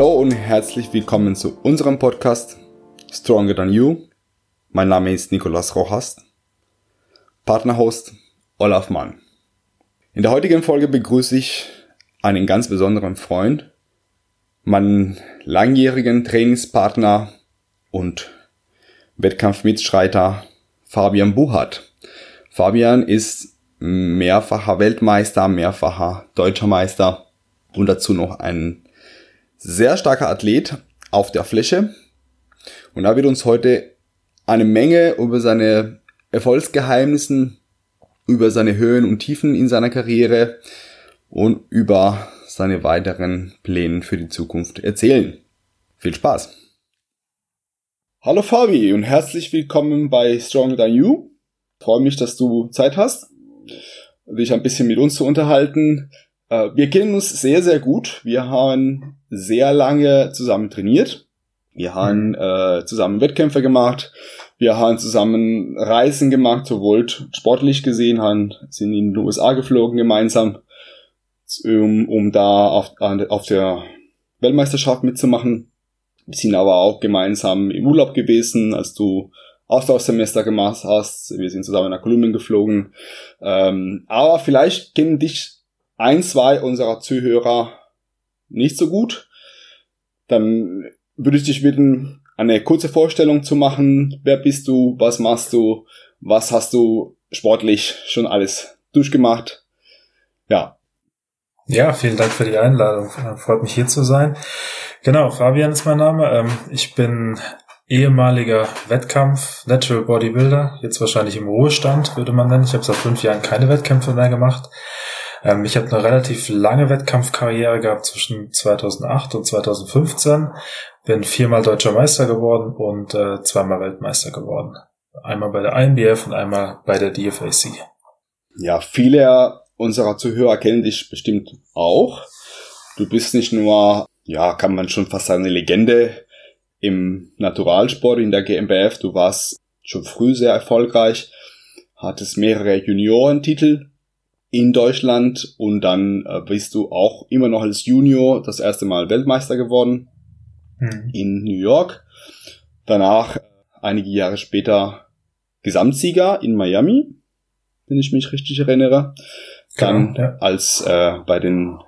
Hallo und herzlich willkommen zu unserem Podcast Stronger Than You. Mein Name ist Nicolas Rojas, Partnerhost Olaf Mann. In der heutigen Folge begrüße ich einen ganz besonderen Freund, meinen langjährigen Trainingspartner und Wettkampfmitstreiter Fabian Buchert. Fabian ist mehrfacher Weltmeister, mehrfacher deutscher Meister und dazu noch ein sehr starker Athlet auf der Fläche. Und er wird uns heute eine Menge über seine Erfolgsgeheimnissen, über seine Höhen und Tiefen in seiner Karriere und über seine weiteren Pläne für die Zukunft erzählen. Viel Spaß! Hallo Fabi und herzlich willkommen bei Stronger Than You. freue mich, dass du Zeit hast, dich ein bisschen mit uns zu unterhalten. Äh, wir kennen uns sehr, sehr gut. Wir haben sehr lange zusammen trainiert. Wir haben äh, zusammen Wettkämpfe gemacht. Wir haben zusammen Reisen gemacht, sowohl sportlich gesehen, haben, sind in den USA geflogen gemeinsam, um, um da auf, auf der Weltmeisterschaft mitzumachen. Wir sind aber auch gemeinsam im Urlaub gewesen, als du Austauschsemester gemacht hast. Wir sind zusammen nach Kolumbien geflogen. Ähm, aber vielleicht kennen dich ein, zwei unserer Zuhörer nicht so gut. Dann würde ich dich bitten, eine kurze Vorstellung zu machen. Wer bist du? Was machst du? Was hast du sportlich schon alles durchgemacht? Ja. Ja, vielen Dank für die Einladung. Freut mich hier zu sein. Genau, Fabian ist mein Name. Ähm, ich bin ehemaliger Wettkampf, Natural Bodybuilder, jetzt wahrscheinlich im Ruhestand, würde man nennen. Ich habe seit fünf Jahren keine Wettkämpfe mehr gemacht. Ähm, ich habe eine relativ lange Wettkampfkarriere gehabt zwischen 2008 und 2015. Bin viermal deutscher Meister geworden und äh, zweimal Weltmeister geworden. Einmal bei der INBF und einmal bei der DFAC. Ja, viele unserer Zuhörer kennen dich bestimmt auch. Du bist nicht nur, ja, kann man schon fast sagen, eine Legende im Naturalsport in der GmbF. Du warst schon früh sehr erfolgreich, hattest mehrere Juniorentitel in Deutschland und dann äh, bist du auch immer noch als Junior das erste Mal Weltmeister geworden mhm. in New York. Danach äh, einige Jahre später Gesamtsieger in Miami, wenn ich mich richtig erinnere. Dann genau, ja. als äh, bei den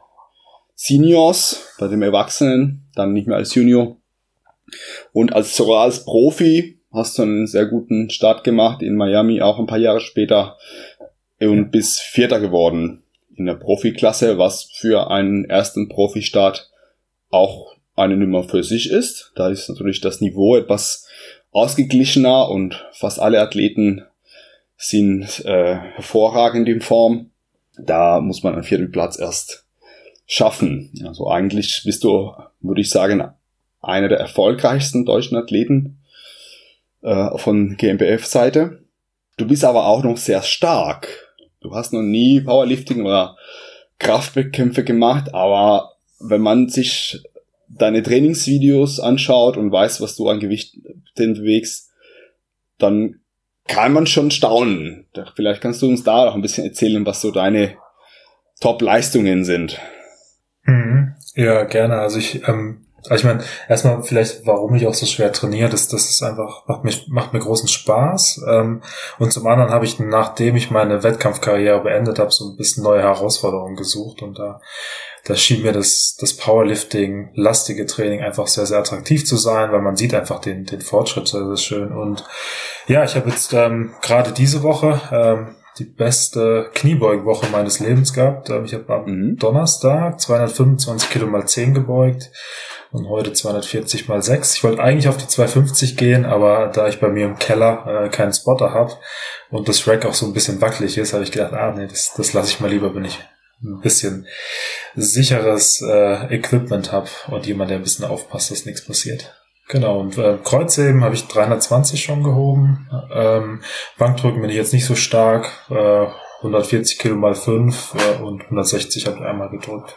Seniors, bei den Erwachsenen, dann nicht mehr als Junior. Und als sogar als Profi hast du einen sehr guten Start gemacht in Miami, auch ein paar Jahre später und bis Vierter geworden in der Profiklasse, was für einen ersten Profistart auch eine Nummer für sich ist. Da ist natürlich das Niveau etwas ausgeglichener und fast alle Athleten sind äh, hervorragend in Form. Da muss man einen vierten Platz erst schaffen. Also eigentlich bist du, würde ich sagen, einer der erfolgreichsten deutschen Athleten äh, von GmbF-Seite. Du bist aber auch noch sehr stark. Du hast noch nie Powerlifting oder Kraftwettkämpfe gemacht, aber wenn man sich deine Trainingsvideos anschaut und weiß, was du an Gewicht bewegst, dann kann man schon staunen. Vielleicht kannst du uns da auch ein bisschen erzählen, was so deine Top-Leistungen sind. Mhm. Ja, gerne. Also ich ähm, also ich meine, erstmal vielleicht, warum ich auch so schwer trainiere, das, das ist einfach, macht, mich, macht mir großen Spaß. Ähm, und zum anderen habe ich, nachdem ich meine Wettkampfkarriere beendet habe, so ein bisschen neue Herausforderungen gesucht. Und da, da schien mir das, das Powerlifting, lastige Training einfach sehr, sehr attraktiv zu sein, weil man sieht einfach den, den Fortschritt sehr, sehr schön. Und ja, ich habe jetzt ähm, gerade diese Woche ähm, die beste Kniebeugwoche meines Lebens gehabt. Ich habe am mhm. Donnerstag 225 Kilo mal 10 gebeugt und heute 240 mal 6. Ich wollte eigentlich auf die 250 gehen, aber da ich bei mir im Keller äh, keinen Spotter habe und das Rack auch so ein bisschen wackelig ist, habe ich gedacht, ah nee, das, das lasse ich mal lieber, wenn ich ein bisschen sicheres äh, Equipment habe und jemand, der ein bisschen aufpasst, dass nichts passiert. Genau, und äh, Kreuzheben habe ich 320 schon gehoben. Ähm, Bankdrücken bin ich jetzt nicht so stark. Äh, 140 Kilo mal 5 äh, und 160 habe ich einmal gedrückt.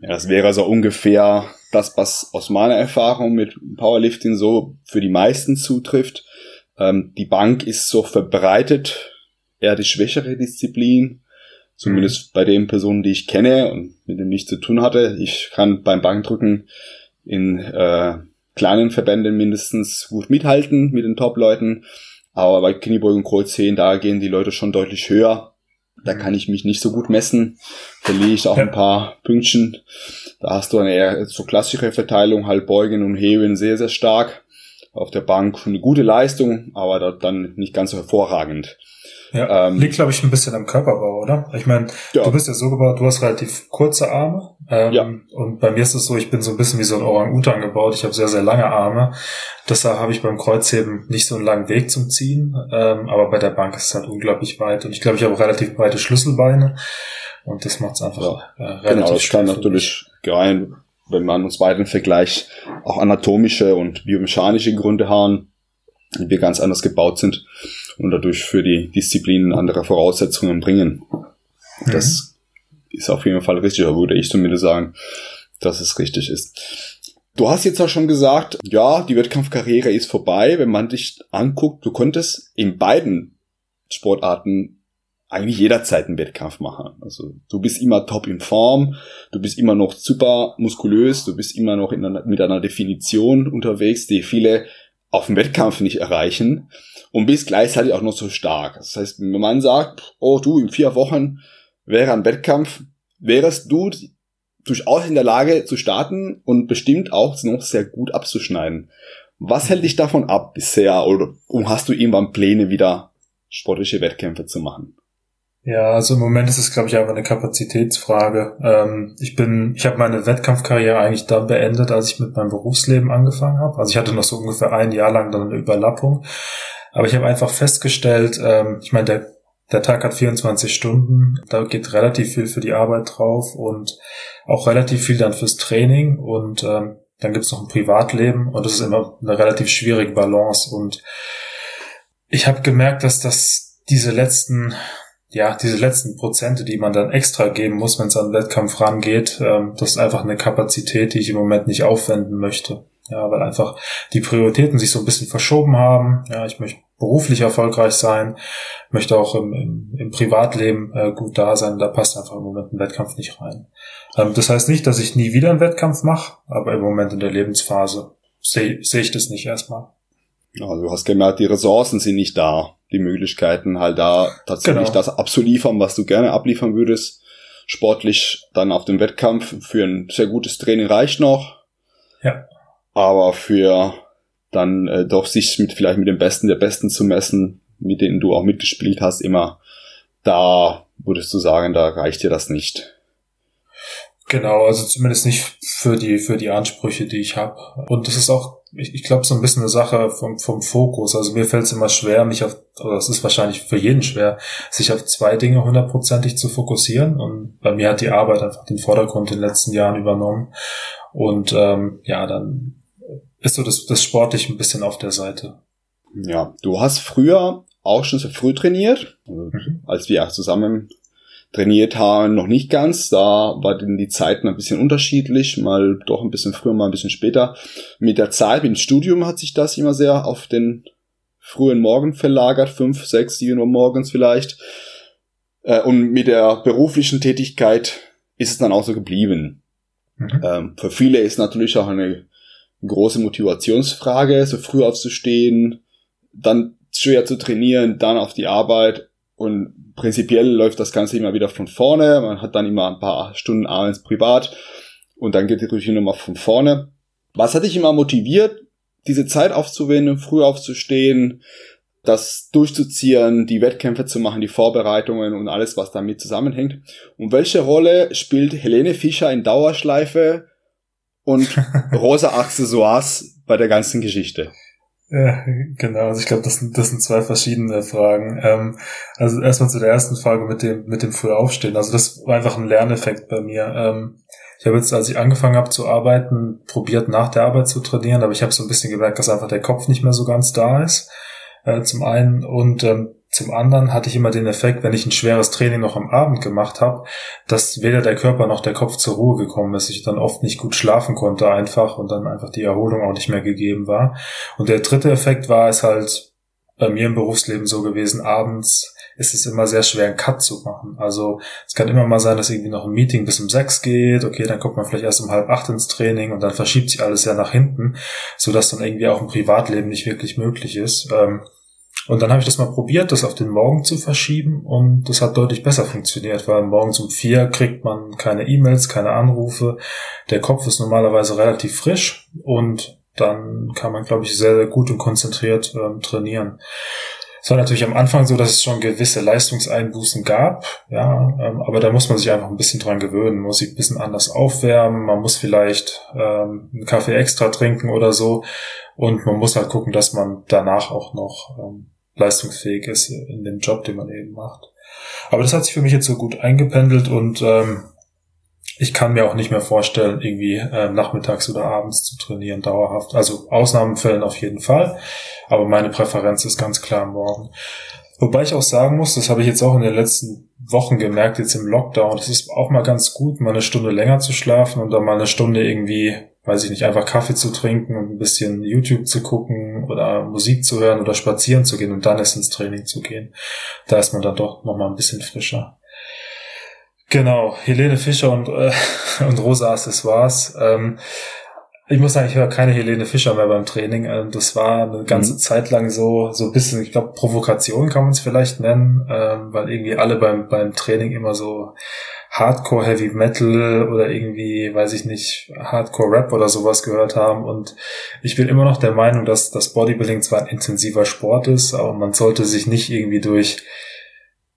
Ja, das wäre so ungefähr das, was aus meiner Erfahrung mit Powerlifting so für die meisten zutrifft. Ähm, die Bank ist so verbreitet, eher die schwächere Disziplin. Zumindest mhm. bei den Personen, die ich kenne und mit denen ich zu tun hatte. Ich kann beim Bankdrücken in äh, kleinen Verbänden mindestens gut mithalten mit den Top-Leuten. Aber bei Kniebeugen und Kreuzheben, da gehen die Leute schon deutlich höher. Da kann ich mich nicht so gut messen. Verliere ich auch ein paar Pünktchen. Da hast du eine eher so klassische Verteilung, halt Beugen und Heben sehr, sehr stark. Auf der Bank eine gute Leistung, aber dann nicht ganz so hervorragend. Ja, ähm, liegt, glaube ich, ein bisschen am Körperbau, oder? Ich meine, ja. du bist ja so gebaut, du hast relativ kurze Arme. Ähm, ja. Und bei mir ist es so, ich bin so ein bisschen wie so ein Orang-Utan gebaut. Ich habe sehr, sehr lange Arme. Deshalb habe ich beim Kreuzheben nicht so einen langen Weg zum Ziehen. Ähm, aber bei der Bank ist es halt unglaublich weit. Und ich glaube, ich habe relativ breite Schlüsselbeine. Und das macht es einfach ja. äh, relativ Genau, das kann natürlich rein, wenn man uns beiden vergleicht, auch anatomische und biomechanische Gründe haben, wir ganz anders gebaut sind und dadurch für die Disziplinen andere Voraussetzungen bringen. Mhm. Das ist auf jeden Fall richtig, oder würde ich zumindest sagen, dass es richtig ist. Du hast jetzt auch schon gesagt, ja, die Wettkampfkarriere ist vorbei. Wenn man dich anguckt, du konntest in beiden Sportarten eigentlich jederzeit einen Wettkampf machen. Also du bist immer top in Form, du bist immer noch super muskulös, du bist immer noch einer, mit einer Definition unterwegs, die viele auf dem Wettkampf nicht erreichen und bist gleichzeitig auch noch so stark. Das heißt, wenn man sagt, oh du, in vier Wochen wäre ein Wettkampf, wärst du durchaus in der Lage zu starten und bestimmt auch noch sehr gut abzuschneiden. Was hält dich davon ab bisher oder hast du irgendwann Pläne wieder sportliche Wettkämpfe zu machen? Ja, also im Moment ist es, glaube ich, einfach eine Kapazitätsfrage. Ähm, ich bin, ich habe meine Wettkampfkarriere eigentlich dann beendet, als ich mit meinem Berufsleben angefangen habe. Also ich hatte noch so ungefähr ein Jahr lang dann eine Überlappung. Aber ich habe einfach festgestellt, ähm, ich meine, der, der Tag hat 24 Stunden, da geht relativ viel für die Arbeit drauf und auch relativ viel dann fürs Training und ähm, dann gibt's noch ein Privatleben und das ist immer eine relativ schwierige Balance und ich habe gemerkt, dass das diese letzten ja, diese letzten Prozente, die man dann extra geben muss, wenn es an den Wettkampf rangeht, ähm, das ist einfach eine Kapazität, die ich im Moment nicht aufwenden möchte. Ja, weil einfach die Prioritäten sich so ein bisschen verschoben haben. Ja, ich möchte beruflich erfolgreich sein, möchte auch im, im, im Privatleben äh, gut da sein. Da passt einfach im Moment ein Wettkampf nicht rein. Ähm, das heißt nicht, dass ich nie wieder einen Wettkampf mache, aber im Moment in der Lebensphase sehe seh ich das nicht erstmal. Ja, du hast gemerkt, die Ressourcen sind nicht da die Möglichkeiten, halt da tatsächlich genau. das abzuliefern, was du gerne abliefern würdest. Sportlich dann auf dem Wettkampf für ein sehr gutes Training reicht noch. Ja. Aber für dann äh, doch sich mit vielleicht mit dem Besten der Besten zu messen, mit denen du auch mitgespielt hast, immer, da würdest du sagen, da reicht dir das nicht. Genau, also zumindest nicht für die für die Ansprüche, die ich habe. Und das ist auch ich, ich glaube, so ein bisschen eine Sache vom, vom Fokus. Also mir fällt es immer schwer, mich auf, oder es ist wahrscheinlich für jeden schwer, sich auf zwei Dinge hundertprozentig zu fokussieren. Und bei mir hat die Arbeit einfach den Vordergrund in den letzten Jahren übernommen. Und ähm, ja, dann ist so das, das sportlich ein bisschen auf der Seite. Ja, du hast früher auch schon so früh trainiert, also mhm. als wir zusammen trainiert haben, noch nicht ganz. Da waren die Zeiten ein bisschen unterschiedlich, mal doch ein bisschen früher, mal ein bisschen später. Mit der Zeit, im Studium hat sich das immer sehr auf den frühen Morgen verlagert, fünf, sechs, sieben Uhr morgens vielleicht. Äh, und mit der beruflichen Tätigkeit ist es dann auch so geblieben. Mhm. Ähm, für viele ist natürlich auch eine große Motivationsfrage, so früh aufzustehen, dann schwer zu trainieren, dann auf die Arbeit und prinzipiell läuft das Ganze immer wieder von vorne. Man hat dann immer ein paar Stunden abends privat und dann geht die Routine nochmal von vorne. Was hat dich immer motiviert, diese Zeit aufzuwenden, früh aufzustehen, das durchzuziehen, die Wettkämpfe zu machen, die Vorbereitungen und alles, was damit zusammenhängt? Und welche Rolle spielt Helene Fischer in Dauerschleife und rosa Accessoires bei der ganzen Geschichte? Ja, genau. Also ich glaube, das sind, das sind zwei verschiedene Fragen. Ähm, also erstmal zu der ersten Frage mit dem, mit dem früh aufstehen. Also das war einfach ein Lerneffekt bei mir. Ähm, ich habe jetzt, als ich angefangen habe zu arbeiten, probiert nach der Arbeit zu trainieren, aber ich habe so ein bisschen gemerkt, dass einfach der Kopf nicht mehr so ganz da ist. Äh, zum einen und ähm, zum anderen hatte ich immer den Effekt, wenn ich ein schweres Training noch am Abend gemacht habe, dass weder der Körper noch der Kopf zur Ruhe gekommen ist. Ich dann oft nicht gut schlafen konnte einfach und dann einfach die Erholung auch nicht mehr gegeben war. Und der dritte Effekt war es halt, bei mir im Berufsleben so gewesen, abends ist es immer sehr schwer, einen Cut zu machen. Also es kann immer mal sein, dass irgendwie noch ein Meeting bis um sechs geht, okay, dann kommt man vielleicht erst um halb acht ins Training und dann verschiebt sich alles ja nach hinten, so dass dann irgendwie auch ein Privatleben nicht wirklich möglich ist. Ähm, und dann habe ich das mal probiert, das auf den Morgen zu verschieben und das hat deutlich besser funktioniert, weil morgens um vier kriegt man keine E-Mails, keine Anrufe, der Kopf ist normalerweise relativ frisch und dann kann man, glaube ich, sehr, sehr gut und konzentriert ähm, trainieren. Es war natürlich am Anfang so, dass es schon gewisse Leistungseinbußen gab, ja, ähm, aber da muss man sich einfach ein bisschen dran gewöhnen, muss sich ein bisschen anders aufwärmen, man muss vielleicht ähm, einen Kaffee extra trinken oder so und man muss halt gucken, dass man danach auch noch ähm, leistungsfähig ist in dem Job, den man eben macht. Aber das hat sich für mich jetzt so gut eingependelt und ähm, ich kann mir auch nicht mehr vorstellen, irgendwie äh, nachmittags oder abends zu trainieren, dauerhaft. Also Ausnahmenfällen auf jeden Fall, aber meine Präferenz ist ganz klar morgen. Wobei ich auch sagen muss, das habe ich jetzt auch in den letzten Wochen gemerkt, jetzt im Lockdown, es ist auch mal ganz gut, mal eine Stunde länger zu schlafen und dann mal eine Stunde irgendwie, weiß ich nicht, einfach Kaffee zu trinken und ein bisschen YouTube zu gucken oder Musik zu hören oder spazieren zu gehen und dann erst ins Training zu gehen. Da ist man dann doch nochmal ein bisschen frischer. Genau, Helene Fischer und, äh, und Rosa Accessoires. Ähm, ich muss sagen, ich höre keine Helene Fischer mehr beim Training. Ähm, das war eine ganze mhm. Zeit lang so, so ein bisschen, ich glaube, Provokation kann man es vielleicht nennen, ähm, weil irgendwie alle beim, beim Training immer so Hardcore Heavy Metal oder irgendwie, weiß ich nicht, Hardcore Rap oder sowas gehört haben. Und ich bin immer noch der Meinung, dass das Bodybuilding zwar ein intensiver Sport ist, aber man sollte sich nicht irgendwie durch,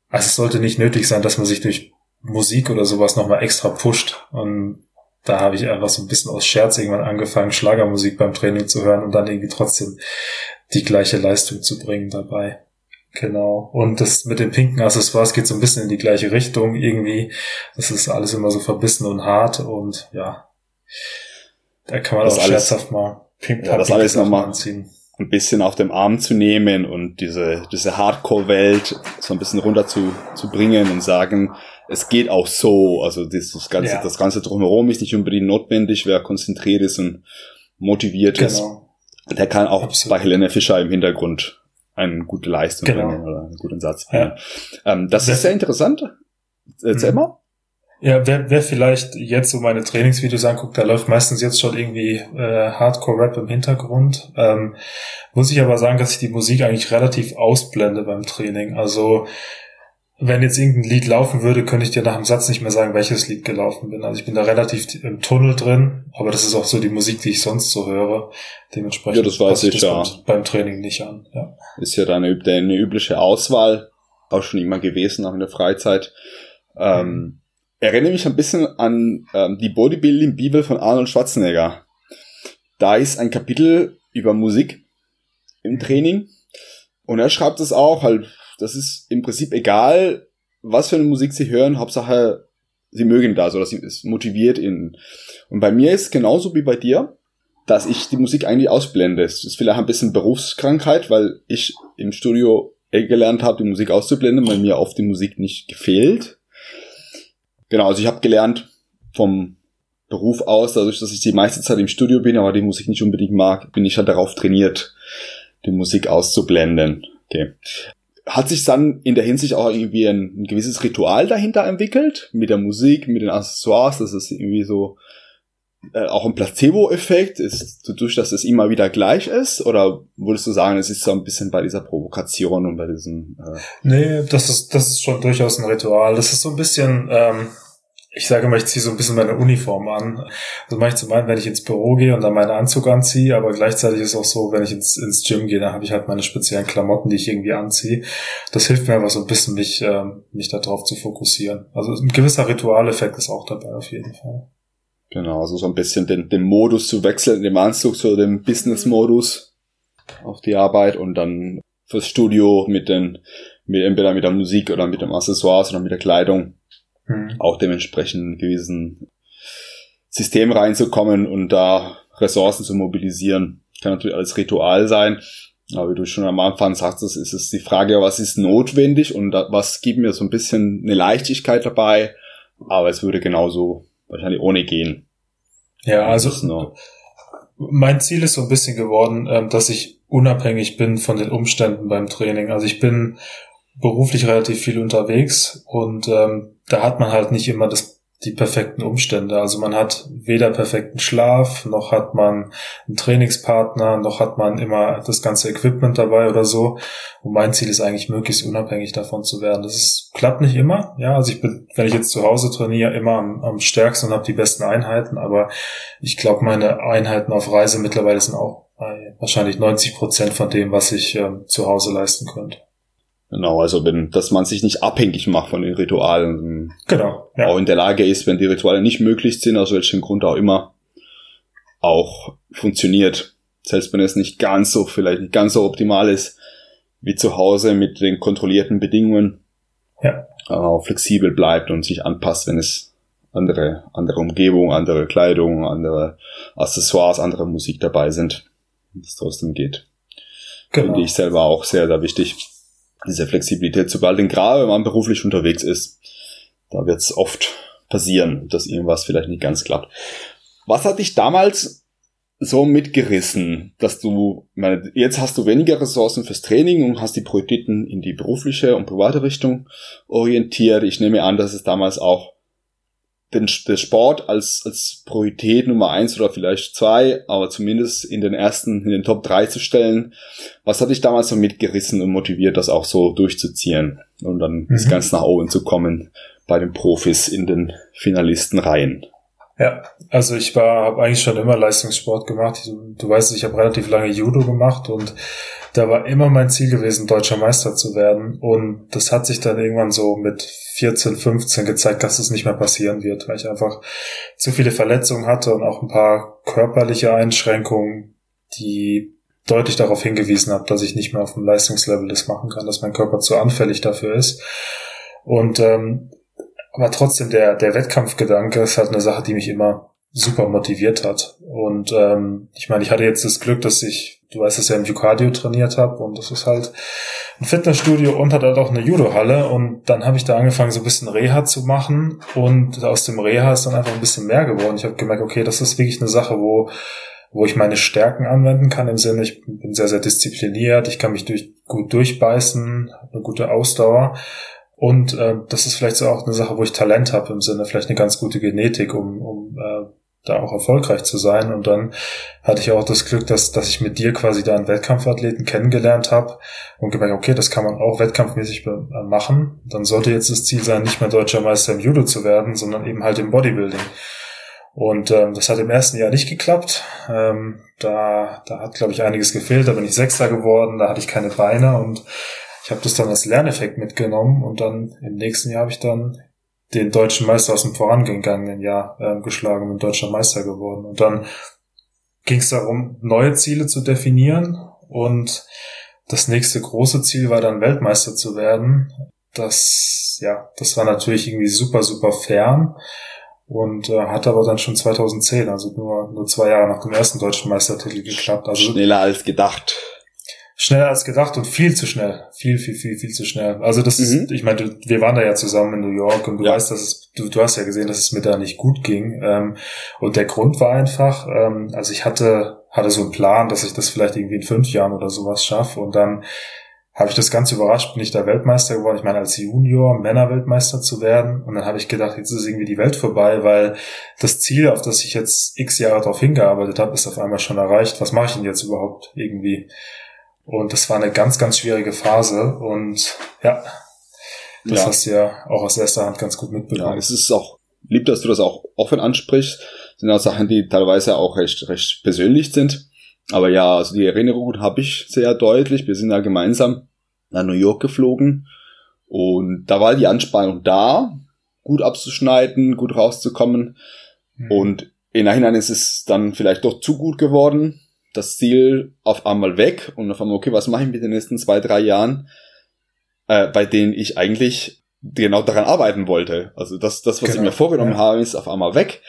also es sollte nicht nötig sein, dass man sich durch Musik oder sowas nochmal extra pusht. Und da habe ich einfach so ein bisschen aus Scherz irgendwann angefangen, Schlagermusik beim Training zu hören und dann irgendwie trotzdem die gleiche Leistung zu bringen dabei. Genau. Und das mit den pinken Accessoires geht so ein bisschen in die gleiche Richtung irgendwie. Das ist alles immer so verbissen und hart und ja. Da kann man das auch alles, scherzhaft mal pink ja, das alles nochmal anziehen ein bisschen auf dem Arm zu nehmen und diese, diese Hardcore-Welt so ein bisschen runter zu, zu bringen und sagen, es geht auch so. Also das, das ganze, ja. das ganze drumherum ist nicht unbedingt notwendig, wer konzentriert ist und motiviert genau. ist. Der kann auch Absolut. bei Helene Fischer im Hintergrund eine gute Leistung genau. bringen oder einen guten Satz bringen. Ja. Ähm, das, das ist sehr interessant. Erzähl mhm. mal. Ja, wer, wer vielleicht jetzt so meine Trainingsvideos anguckt, da läuft meistens jetzt schon irgendwie äh, Hardcore-Rap im Hintergrund. Ähm, muss ich aber sagen, dass ich die Musik eigentlich relativ ausblende beim Training. Also wenn jetzt irgendein Lied laufen würde, könnte ich dir nach dem Satz nicht mehr sagen, welches Lied gelaufen bin. Also ich bin da relativ im Tunnel drin, aber das ist auch so die Musik, die ich sonst so höre. Dementsprechend ja, das weiß ich, das ja. beim Training nicht an. Ja. Ist ja deine, deine übliche Auswahl, auch schon immer gewesen, auch in der Freizeit. Ähm, mhm. erinnere mich ein bisschen an ähm, die Bodybuilding-Bibel von Arnold Schwarzenegger. Da ist ein Kapitel über Musik im Training und er schreibt es auch halt das ist im Prinzip egal, was für eine Musik sie hören, Hauptsache, sie mögen das oder sie es motiviert ihnen. Und bei mir ist es genauso wie bei dir, dass ich die Musik eigentlich ausblende. Es ist vielleicht ein bisschen Berufskrankheit, weil ich im Studio gelernt habe, die Musik auszublenden, weil mir oft die Musik nicht gefehlt. Genau, also ich habe gelernt vom Beruf aus, dadurch, dass ich die meiste Zeit im Studio bin, aber die Musik nicht unbedingt mag, bin ich halt darauf trainiert, die Musik auszublenden. Okay hat sich dann in der Hinsicht auch irgendwie ein, ein, gewisses Ritual dahinter entwickelt, mit der Musik, mit den Accessoires, das ist irgendwie so äh, auch ein Placebo-Effekt, ist dadurch, dass es immer wieder gleich ist, oder würdest du sagen, es ist so ein bisschen bei dieser Provokation und bei diesem äh Nee, das ist, das ist schon durchaus ein Ritual. Das ist so ein bisschen, ähm, ich sage mal, ich ziehe so ein bisschen meine Uniform an. Also mache ich zum einen, wenn ich ins Büro gehe und dann meinen Anzug anziehe, aber gleichzeitig ist es auch so, wenn ich ins, ins Gym gehe, dann habe ich halt meine speziellen Klamotten, die ich irgendwie anziehe. Das hilft mir einfach so ein bisschen, mich, ähm, mich darauf zu fokussieren. Also ein gewisser Ritualeffekt ist auch dabei auf jeden Fall. Genau, also so ein bisschen den, den Modus zu wechseln, dem Anzug zu dem Business-Modus auf die Arbeit und dann fürs Studio mit den, mit, entweder mit der Musik oder mit dem Accessoires oder mit der Kleidung mhm. auch dementsprechend gewissen System reinzukommen und da Ressourcen zu mobilisieren. Kann natürlich alles Ritual sein. Aber wie du schon am Anfang sagtest, ist es die Frage, was ist notwendig und was gibt mir so ein bisschen eine Leichtigkeit dabei. Aber es würde genauso wahrscheinlich ohne gehen. Ja, also mein Ziel ist so ein bisschen geworden, ähm, dass ich unabhängig bin von den Umständen beim Training. Also ich bin beruflich relativ viel unterwegs und ähm, da hat man halt nicht immer das die perfekten Umstände. Also man hat weder perfekten Schlaf, noch hat man einen Trainingspartner, noch hat man immer das ganze Equipment dabei oder so. Und mein Ziel ist eigentlich möglichst unabhängig davon zu werden. Das ist, klappt nicht immer. Ja, also ich bin, wenn ich jetzt zu Hause trainiere, immer am, am stärksten und habe die besten Einheiten. Aber ich glaube, meine Einheiten auf Reise mittlerweile sind auch wahrscheinlich 90 Prozent von dem, was ich ähm, zu Hause leisten könnte. Genau, also wenn, dass man sich nicht abhängig macht von den Ritualen. Genau. Ja. Auch in der Lage ist, wenn die Rituale nicht möglich sind, aus welchem Grund auch immer, auch funktioniert. Selbst wenn es nicht ganz so, vielleicht nicht ganz so optimal ist, wie zu Hause mit den kontrollierten Bedingungen. Ja. Auch flexibel bleibt und sich anpasst, wenn es andere, andere Umgebung, andere Kleidung, andere Accessoires, andere Musik dabei sind. es trotzdem geht. Genau. Finde ich selber auch sehr, sehr wichtig diese Flexibilität zu behalten, gerade wenn man beruflich unterwegs ist. Da wird es oft passieren, dass irgendwas vielleicht nicht ganz klappt. Was hat dich damals so mitgerissen, dass du, meine, jetzt hast du weniger Ressourcen fürs Training und hast die Prioritäten in die berufliche und private Richtung orientiert. Ich nehme an, dass es damals auch den, den Sport als, als Priorität Nummer eins oder vielleicht zwei, aber zumindest in den ersten, in den Top drei zu stellen. Was hat dich damals so mitgerissen und motiviert, das auch so durchzuziehen und dann mhm. bis ganz nach oben zu kommen bei den Profis in den Finalistenreihen? Ja, also ich war, habe eigentlich schon immer Leistungssport gemacht. Du, du weißt, ich habe relativ lange Judo gemacht und da war immer mein Ziel gewesen, deutscher Meister zu werden. Und das hat sich dann irgendwann so mit 14, 15 gezeigt, dass es nicht mehr passieren wird, weil ich einfach zu viele Verletzungen hatte und auch ein paar körperliche Einschränkungen, die deutlich darauf hingewiesen haben, dass ich nicht mehr auf dem Leistungslevel das machen kann, dass mein Körper zu anfällig dafür ist. Und ähm, aber trotzdem, der, der Wettkampfgedanke ist halt eine Sache, die mich immer super motiviert hat. Und ähm, ich meine, ich hatte jetzt das Glück, dass ich, du weißt, ich ja im Jucardio trainiert habe und das ist halt ein Fitnessstudio und hat halt auch eine Judo-Halle und dann habe ich da angefangen, so ein bisschen Reha zu machen und aus dem Reha ist dann einfach ein bisschen mehr geworden. Ich habe gemerkt, okay, das ist wirklich eine Sache, wo wo ich meine Stärken anwenden kann, im Sinne, ich bin sehr, sehr diszipliniert, ich kann mich durch, gut durchbeißen, eine gute Ausdauer und äh, das ist vielleicht so auch eine Sache, wo ich Talent habe im Sinne, vielleicht eine ganz gute Genetik, um, um äh, da auch erfolgreich zu sein. Und dann hatte ich auch das Glück, dass, dass ich mit dir quasi da einen Wettkampfathleten kennengelernt habe und gemerkt, okay, das kann man auch wettkampfmäßig äh, machen. Dann sollte jetzt das Ziel sein, nicht mehr deutscher Meister im Judo zu werden, sondern eben halt im Bodybuilding. Und ähm, das hat im ersten Jahr nicht geklappt. Ähm, da, da hat, glaube ich, einiges gefehlt. Da bin ich Sechster geworden, da hatte ich keine Beine und ich habe das dann als Lerneffekt mitgenommen und dann im nächsten Jahr habe ich dann den deutschen Meister aus dem vorangegangenen Jahr äh, geschlagen und deutscher Meister geworden. Und dann ging es darum, neue Ziele zu definieren und das nächste große Ziel war dann Weltmeister zu werden. Das, ja, das war natürlich irgendwie super, super fern und äh, hat aber dann schon 2010, also nur, nur zwei Jahre nach dem ersten deutschen Meistertitel geklappt. Also schneller als gedacht schneller als gedacht und viel zu schnell. Viel, viel, viel, viel zu schnell. Also das mhm. ist, ich meine, wir waren da ja zusammen in New York und du ja. weißt, dass es, du, du hast ja gesehen, dass es mir da nicht gut ging. Ähm, und der Grund war einfach, ähm, also ich hatte, hatte so einen Plan, dass ich das vielleicht irgendwie in fünf Jahren oder sowas schaffe und dann habe ich das ganz überrascht, bin ich da Weltmeister geworden. Ich meine, als Junior Männerweltmeister zu werden. Und dann habe ich gedacht, jetzt ist irgendwie die Welt vorbei, weil das Ziel, auf das ich jetzt x Jahre darauf hingearbeitet habe, ist auf einmal schon erreicht. Was mache ich denn jetzt überhaupt irgendwie? Und das war eine ganz, ganz schwierige Phase. Und ja, das ja. hast du ja auch aus erster Hand ganz gut mitbekommen. Ja, es ist auch lieb, dass du das auch offen ansprichst. Das sind auch Sachen, die teilweise auch recht, recht persönlich sind. Aber ja, also die Erinnerung habe ich sehr deutlich. Wir sind ja gemeinsam nach New York geflogen. Und da war die Anspannung da, gut abzuschneiden, gut rauszukommen. Mhm. Und im Nachhinein ist es dann vielleicht doch zu gut geworden das Ziel auf einmal weg und auf einmal, okay, was mache ich mit den nächsten zwei, drei Jahren, äh, bei denen ich eigentlich genau daran arbeiten wollte. Also das, das was genau. ich mir vorgenommen ja. habe, ist auf einmal weg.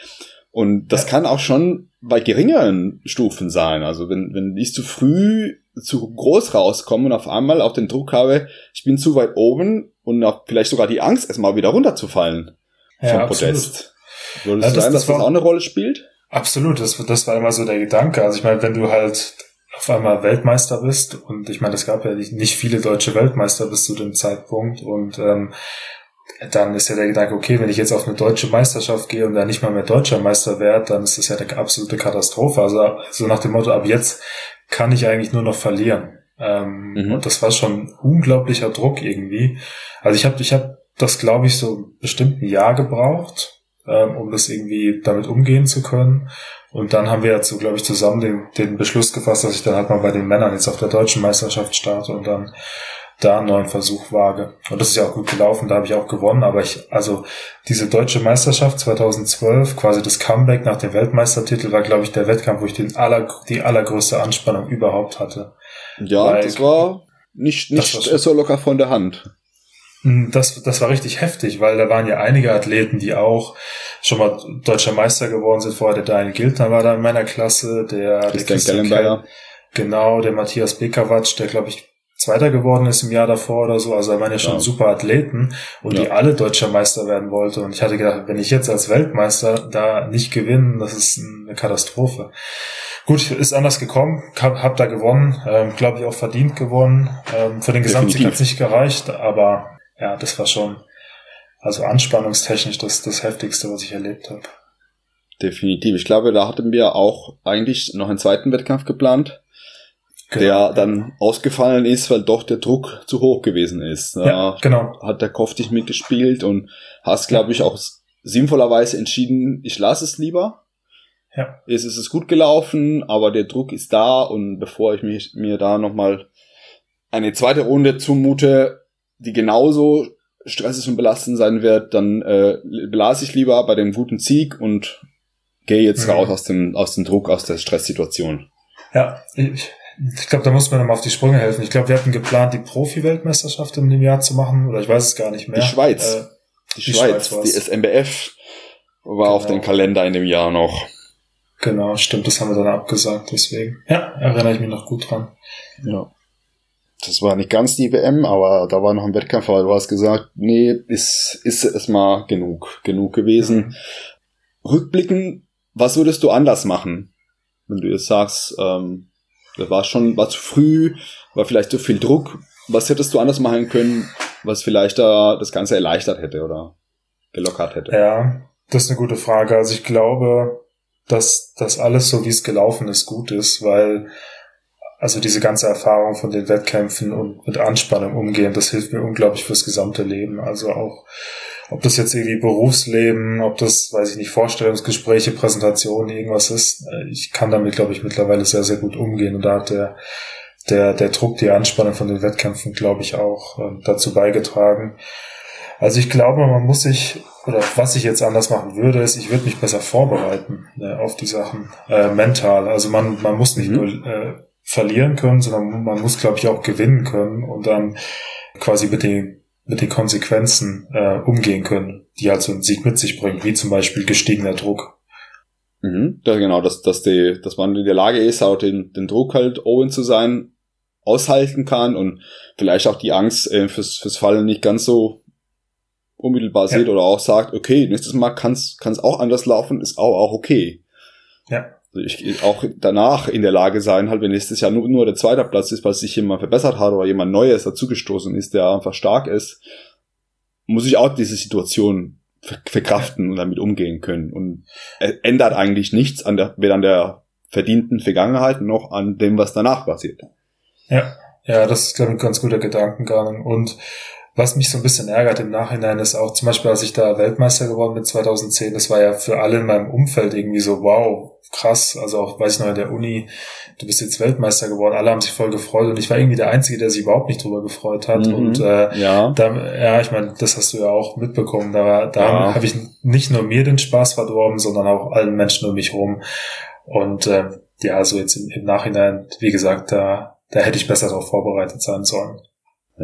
Und das ja. kann auch schon bei geringeren Stufen sein. Also wenn, wenn ich zu früh zu groß rauskomme und auf einmal auch den Druck habe, ich bin zu weit oben und auch vielleicht sogar die Angst, erstmal wieder runterzufallen ja, vom absolut. Protest. Würdest ja, du sagen, dass das auch eine Rolle spielt? Absolut, das, das war immer so der Gedanke. Also ich meine, wenn du halt auf einmal Weltmeister bist. Und ich meine, es gab ja nicht viele deutsche Weltmeister bis zu dem Zeitpunkt. Und ähm, dann ist ja der Gedanke, okay, wenn ich jetzt auf eine deutsche Meisterschaft gehe und da nicht mal mehr deutscher Meister werde, dann ist das ja eine absolute Katastrophe. Also so nach dem Motto, ab jetzt kann ich eigentlich nur noch verlieren. Ähm, mhm. Und das war schon unglaublicher Druck irgendwie. Also ich habe ich hab das, glaube ich, so bestimmt ein Jahr gebraucht, ähm, um das irgendwie damit umgehen zu können. Und dann haben wir so, glaube ich, zusammen den, den Beschluss gefasst, dass ich dann halt mal bei den Männern jetzt auf der deutschen Meisterschaft starte und dann da einen neuen Versuch wage. Und das ist ja auch gut gelaufen, da habe ich auch gewonnen. Aber ich, also diese deutsche Meisterschaft 2012, quasi das Comeback nach dem Weltmeistertitel, war, glaube ich, der Wettkampf, wo ich den aller, die allergrößte Anspannung überhaupt hatte. Ja, Weil, das war nicht, nicht war so locker von der Hand. Hm, das, das war richtig heftig, weil da waren ja einige Athleten, die auch schon mal deutscher Meister geworden sind. Vorher der Daniel Gildner war da in meiner Klasse, der, der Christian. Genau, der Matthias Bekawatsch, der glaube ich Zweiter geworden ist im Jahr davor oder so. Also er waren ja schon ja. super Athleten und ja. die alle deutscher Meister werden wollte. Und ich hatte gedacht, wenn ich jetzt als Weltmeister da nicht gewinne, das ist eine Katastrophe. Gut, ist anders gekommen, hab, hab da gewonnen, ähm, glaube ich auch verdient gewonnen. Ähm, für den Gesamtsieg hat es nicht gereicht, aber ja, das war schon, also anspannungstechnisch das, das heftigste, was ich erlebt habe. Definitiv. Ich glaube, da hatten wir auch eigentlich noch einen zweiten Wettkampf geplant genau. der dann ausgefallen ist, weil doch der Druck zu hoch gewesen ist. Ja, genau. Hat der Kopf dich mitgespielt und hast, glaube ich, auch sinnvollerweise entschieden, ich lasse es lieber. Ja. Es ist es gut gelaufen, aber der Druck ist da und bevor ich mich, mir da nochmal eine zweite Runde zumute, die genauso stressig und belastend sein wird, dann äh, blase ich lieber bei dem guten Sieg und gehe jetzt mhm. raus aus dem, aus dem Druck, aus der Stresssituation. Ja, ich, ich glaube, da muss man nochmal auf die Sprünge helfen. Ich glaube, wir hatten geplant, die Profi-Weltmeisterschaft in dem Jahr zu machen, oder ich weiß es gar nicht mehr. Die Schweiz. Äh, die, die, Schweiz, Schweiz die SMBF war genau. auf dem Kalender in dem Jahr noch. Genau, stimmt, das haben wir dann abgesagt, deswegen. Ja, erinnere ich mich noch gut dran. Ja. Das war nicht ganz die WM, aber da war noch ein Wettkampf, aber du hast gesagt, nee, ist, ist erstmal genug, genug gewesen. Mhm. Rückblicken, was würdest du anders machen? Wenn du jetzt sagst, ähm, das war schon, war zu früh, war vielleicht zu viel Druck. Was hättest du anders machen können, was vielleicht da das Ganze erleichtert hätte oder gelockert hätte? Ja, das ist eine gute Frage. Also ich glaube, dass das alles so, wie es gelaufen ist, gut ist, weil also diese ganze Erfahrung von den Wettkämpfen und mit Anspannung umgehen, das hilft mir unglaublich fürs gesamte Leben. Also auch ob das jetzt irgendwie Berufsleben, ob das, weiß ich nicht, Vorstellungsgespräche, Präsentationen, irgendwas ist, äh, ich kann damit, glaube ich, mittlerweile sehr, sehr gut umgehen. Und da hat der, der, der Druck, die Anspannung von den Wettkämpfen, glaube ich, auch äh, dazu beigetragen. Also ich glaube, man muss sich, oder was ich jetzt anders machen würde, ist, ich würde mich besser vorbereiten äh, auf die Sachen, äh, mental. Also man, man muss nicht mhm. nur äh, verlieren können, sondern man muss, glaube ich, auch gewinnen können und dann quasi mit den mit den Konsequenzen äh, umgehen können, die halt so ein Sieg mit sich bringt, wie zum Beispiel gestiegener Druck. Mhm, ja, genau, dass, dass, die, dass man in der Lage ist, auch den, den Druck halt Owen zu sein, aushalten kann und vielleicht auch die Angst äh, fürs, fürs Fallen nicht ganz so unmittelbar ja. sieht oder auch sagt, okay, nächstes Mal kann es auch anders laufen, ist auch, auch okay. Ja. Also ich auch danach in der Lage sein, halt wenn nächstes Jahr nur, nur der zweite Platz ist, weil sich jemand verbessert hat oder jemand Neues dazugestoßen ist, der einfach stark ist, muss ich auch diese Situation verkraften und damit umgehen können. Und ändert eigentlich nichts an der, weder an der verdienten Vergangenheit noch an dem, was danach passiert. Ja, ja, das ist, glaube ich, ein ganz guter Gedankengang. Und was mich so ein bisschen ärgert im Nachhinein ist auch zum Beispiel, als ich da Weltmeister geworden bin 2010, das war ja für alle in meinem Umfeld irgendwie so, wow, krass. Also auch, weiß ich noch, in der Uni, du bist jetzt Weltmeister geworden, alle haben sich voll gefreut und ich war irgendwie der Einzige, der sich überhaupt nicht drüber gefreut hat. Mhm, und äh, ja, da, ja ich meine, das hast du ja auch mitbekommen. Da, da ja. habe ich nicht nur mir den Spaß verdorben, sondern auch allen Menschen um mich rum. Und äh, ja, also jetzt im, im Nachhinein, wie gesagt, da, da hätte ich besser darauf vorbereitet sein sollen.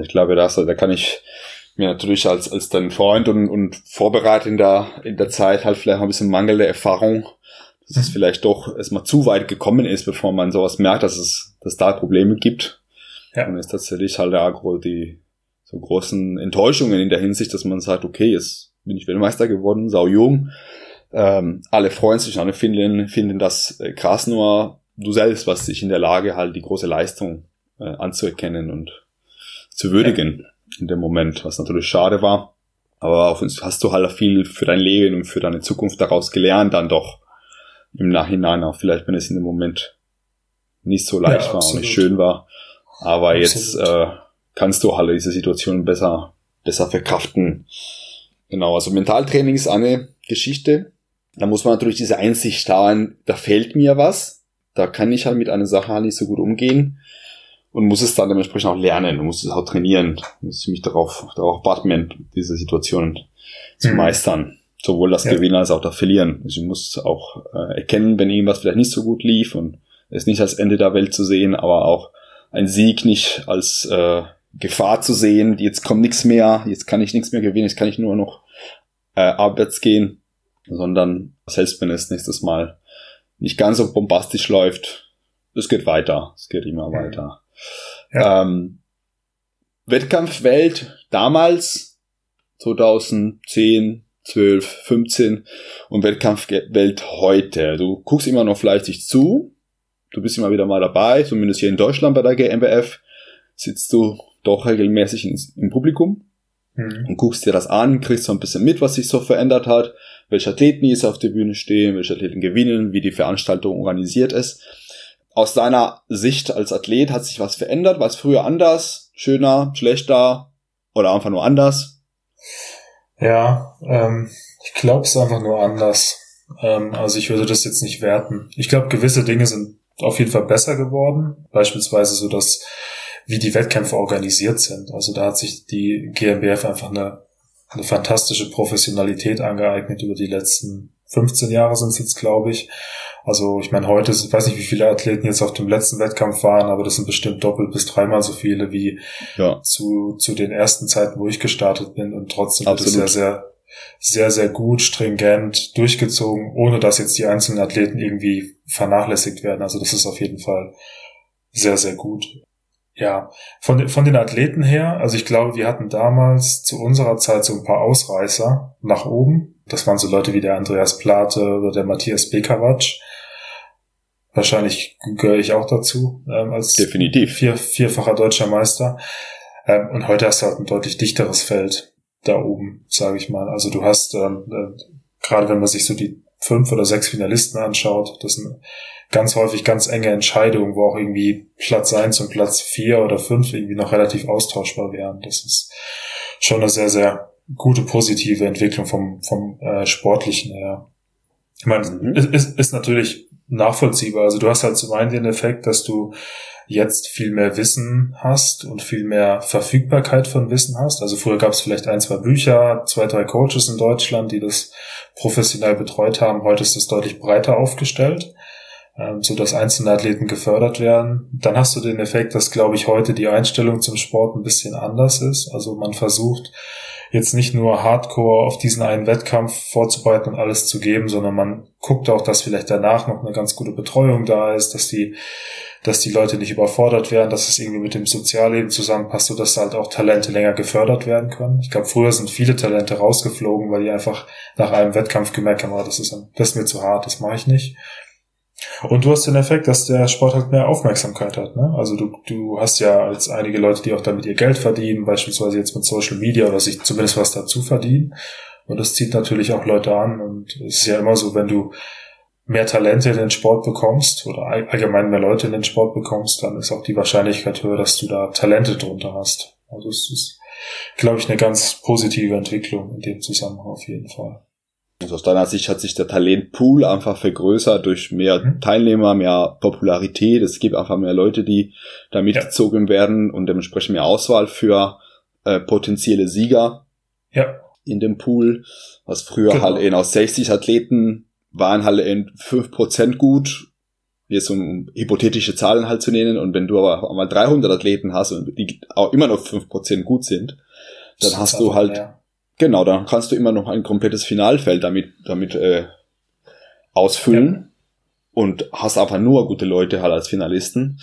Ich glaube, das, da kann ich mir natürlich als, als dein Freund und, und Vorbereiter in der, in der Zeit halt vielleicht ein bisschen mangelnde Erfahrung, dass es mhm. vielleicht doch erstmal zu weit gekommen ist, bevor man sowas merkt, dass es, dass da Probleme gibt. Ja. Und ist tatsächlich halt der Agro die so großen Enttäuschungen in der Hinsicht, dass man sagt, okay, jetzt bin ich Weltmeister geworden, sau jung. Ähm, alle freuen sich, alle finden, finden das äh, krass, nur du selbst warst dich in der Lage, halt die große Leistung äh, anzuerkennen und zu würdigen ja. in dem Moment, was natürlich schade war. Aber auf uns hast du halt viel für dein Leben und für deine Zukunft daraus gelernt, dann doch im Nachhinein, auch vielleicht, wenn es in dem Moment nicht so leicht ja, war und nicht schön war. Aber absolut. jetzt äh, kannst du halt diese Situation besser, besser verkraften. Genau, also Mentaltraining ist eine Geschichte. Da muss man natürlich diese Einsicht haben, da fehlt mir was. Da kann ich halt mit einer Sache halt nicht so gut umgehen und muss es dann dementsprechend auch lernen und muss es auch trainieren, muss ich mich darauf, darauf warten, diese Situation zu mhm. meistern. Sowohl das ja. Gewinnen als auch das Verlieren. Also ich muss auch äh, erkennen, wenn irgendwas vielleicht nicht so gut lief und es nicht als Ende der Welt zu sehen, aber auch ein Sieg nicht als äh, Gefahr zu sehen, jetzt kommt nichts mehr, jetzt kann ich nichts mehr gewinnen, jetzt kann ich nur noch äh, abwärts gehen, sondern selbst wenn es nächstes Mal nicht ganz so bombastisch läuft, es geht weiter, es geht immer weiter. Ja. Ähm, Wettkampfwelt damals, 2010, 12, 15 und Wettkampfwelt heute. Du guckst immer noch fleißig zu, du bist immer wieder mal dabei, zumindest hier in Deutschland bei der GmbF sitzt du doch regelmäßig im Publikum mhm. und guckst dir das an, kriegst so ein bisschen mit, was sich so verändert hat, welche Athleten jetzt auf der Bühne stehen, welche Athleten gewinnen, wie die Veranstaltung organisiert ist aus deiner Sicht als Athlet hat sich was verändert? War es früher anders, schöner, schlechter oder einfach nur anders? Ja, ähm, ich glaube, es einfach nur anders. Ähm, also ich würde das jetzt nicht werten. Ich glaube, gewisse Dinge sind auf jeden Fall besser geworden. Beispielsweise so, dass wie die Wettkämpfe organisiert sind. Also da hat sich die GmbF einfach eine, eine fantastische Professionalität angeeignet über die letzten 15 Jahre sind es jetzt, glaube ich. Also ich meine, heute, ich weiß nicht, wie viele Athleten jetzt auf dem letzten Wettkampf waren, aber das sind bestimmt doppelt bis dreimal so viele wie ja. zu, zu den ersten Zeiten, wo ich gestartet bin. Und trotzdem Absolut. wird es sehr, sehr, sehr, sehr gut, stringent durchgezogen, ohne dass jetzt die einzelnen Athleten irgendwie vernachlässigt werden. Also das ist auf jeden Fall sehr, sehr gut. Ja, von, von den Athleten her, also ich glaube, wir hatten damals zu unserer Zeit so ein paar Ausreißer nach oben. Das waren so Leute wie der Andreas Plate oder der Matthias Bekawatsch. Wahrscheinlich gehöre ich auch dazu, ähm, als Definitiv. Vier, vierfacher deutscher Meister. Ähm, und heute hast du halt ein deutlich dichteres Feld da oben, sage ich mal. Also du hast, ähm, äh, gerade wenn man sich so die fünf oder sechs Finalisten anschaut, das sind ganz häufig ganz enge Entscheidungen, wo auch irgendwie Platz eins und Platz vier oder fünf irgendwie noch relativ austauschbar wären. Das ist schon eine sehr, sehr gute positive Entwicklung vom, vom äh, Sportlichen her. Ich meine, mhm. ist, ist, ist natürlich nachvollziehbar. Also du hast halt zum einen den Effekt, dass du jetzt viel mehr Wissen hast und viel mehr Verfügbarkeit von Wissen hast. Also früher gab es vielleicht ein, zwei Bücher, zwei, drei Coaches in Deutschland, die das professionell betreut haben. Heute ist es deutlich breiter aufgestellt, ähm, so dass einzelne Athleten gefördert werden. Dann hast du den Effekt, dass, glaube ich, heute die Einstellung zum Sport ein bisschen anders ist. Also man versucht, jetzt nicht nur hardcore auf diesen einen Wettkampf vorzubereiten und alles zu geben, sondern man guckt auch, dass vielleicht danach noch eine ganz gute Betreuung da ist, dass die, dass die Leute nicht überfordert werden, dass es irgendwie mit dem Sozialleben zusammenpasst, so dass halt auch Talente länger gefördert werden können. Ich glaube, früher sind viele Talente rausgeflogen, weil die einfach nach einem Wettkampf gemerkt haben, oh, das ist, das ist mir zu hart, das mache ich nicht. Und du hast den Effekt, dass der Sport halt mehr Aufmerksamkeit hat. Ne? Also du, du hast ja als einige Leute, die auch damit ihr Geld verdienen, beispielsweise jetzt mit Social Media oder sich zumindest was dazu verdienen. Und das zieht natürlich auch Leute an. Und es ist ja immer so, wenn du mehr Talente in den Sport bekommst oder allgemein mehr Leute in den Sport bekommst, dann ist auch die Wahrscheinlichkeit höher, dass du da Talente drunter hast. Also es ist, glaube ich, eine ganz positive Entwicklung in dem Zusammenhang auf jeden Fall. Also aus deiner Sicht hat sich der Talentpool einfach vergrößert durch mehr mhm. Teilnehmer, mehr Popularität. Es gibt einfach mehr Leute, die da mitgezogen ja. werden und dementsprechend mehr Auswahl für äh, potenzielle Sieger ja. In dem Pool. Was früher genau. halt eben aus 60 Athleten waren halt in 5% gut. Jetzt um hypothetische Zahlen halt zu nennen. Und wenn du aber einmal 300 Athleten hast und die auch immer noch 5% gut sind, dann hast du halt mehr Genau, dann kannst du immer noch ein komplettes Finalfeld damit, damit äh, ausfüllen ja. und hast einfach nur gute Leute halt als Finalisten.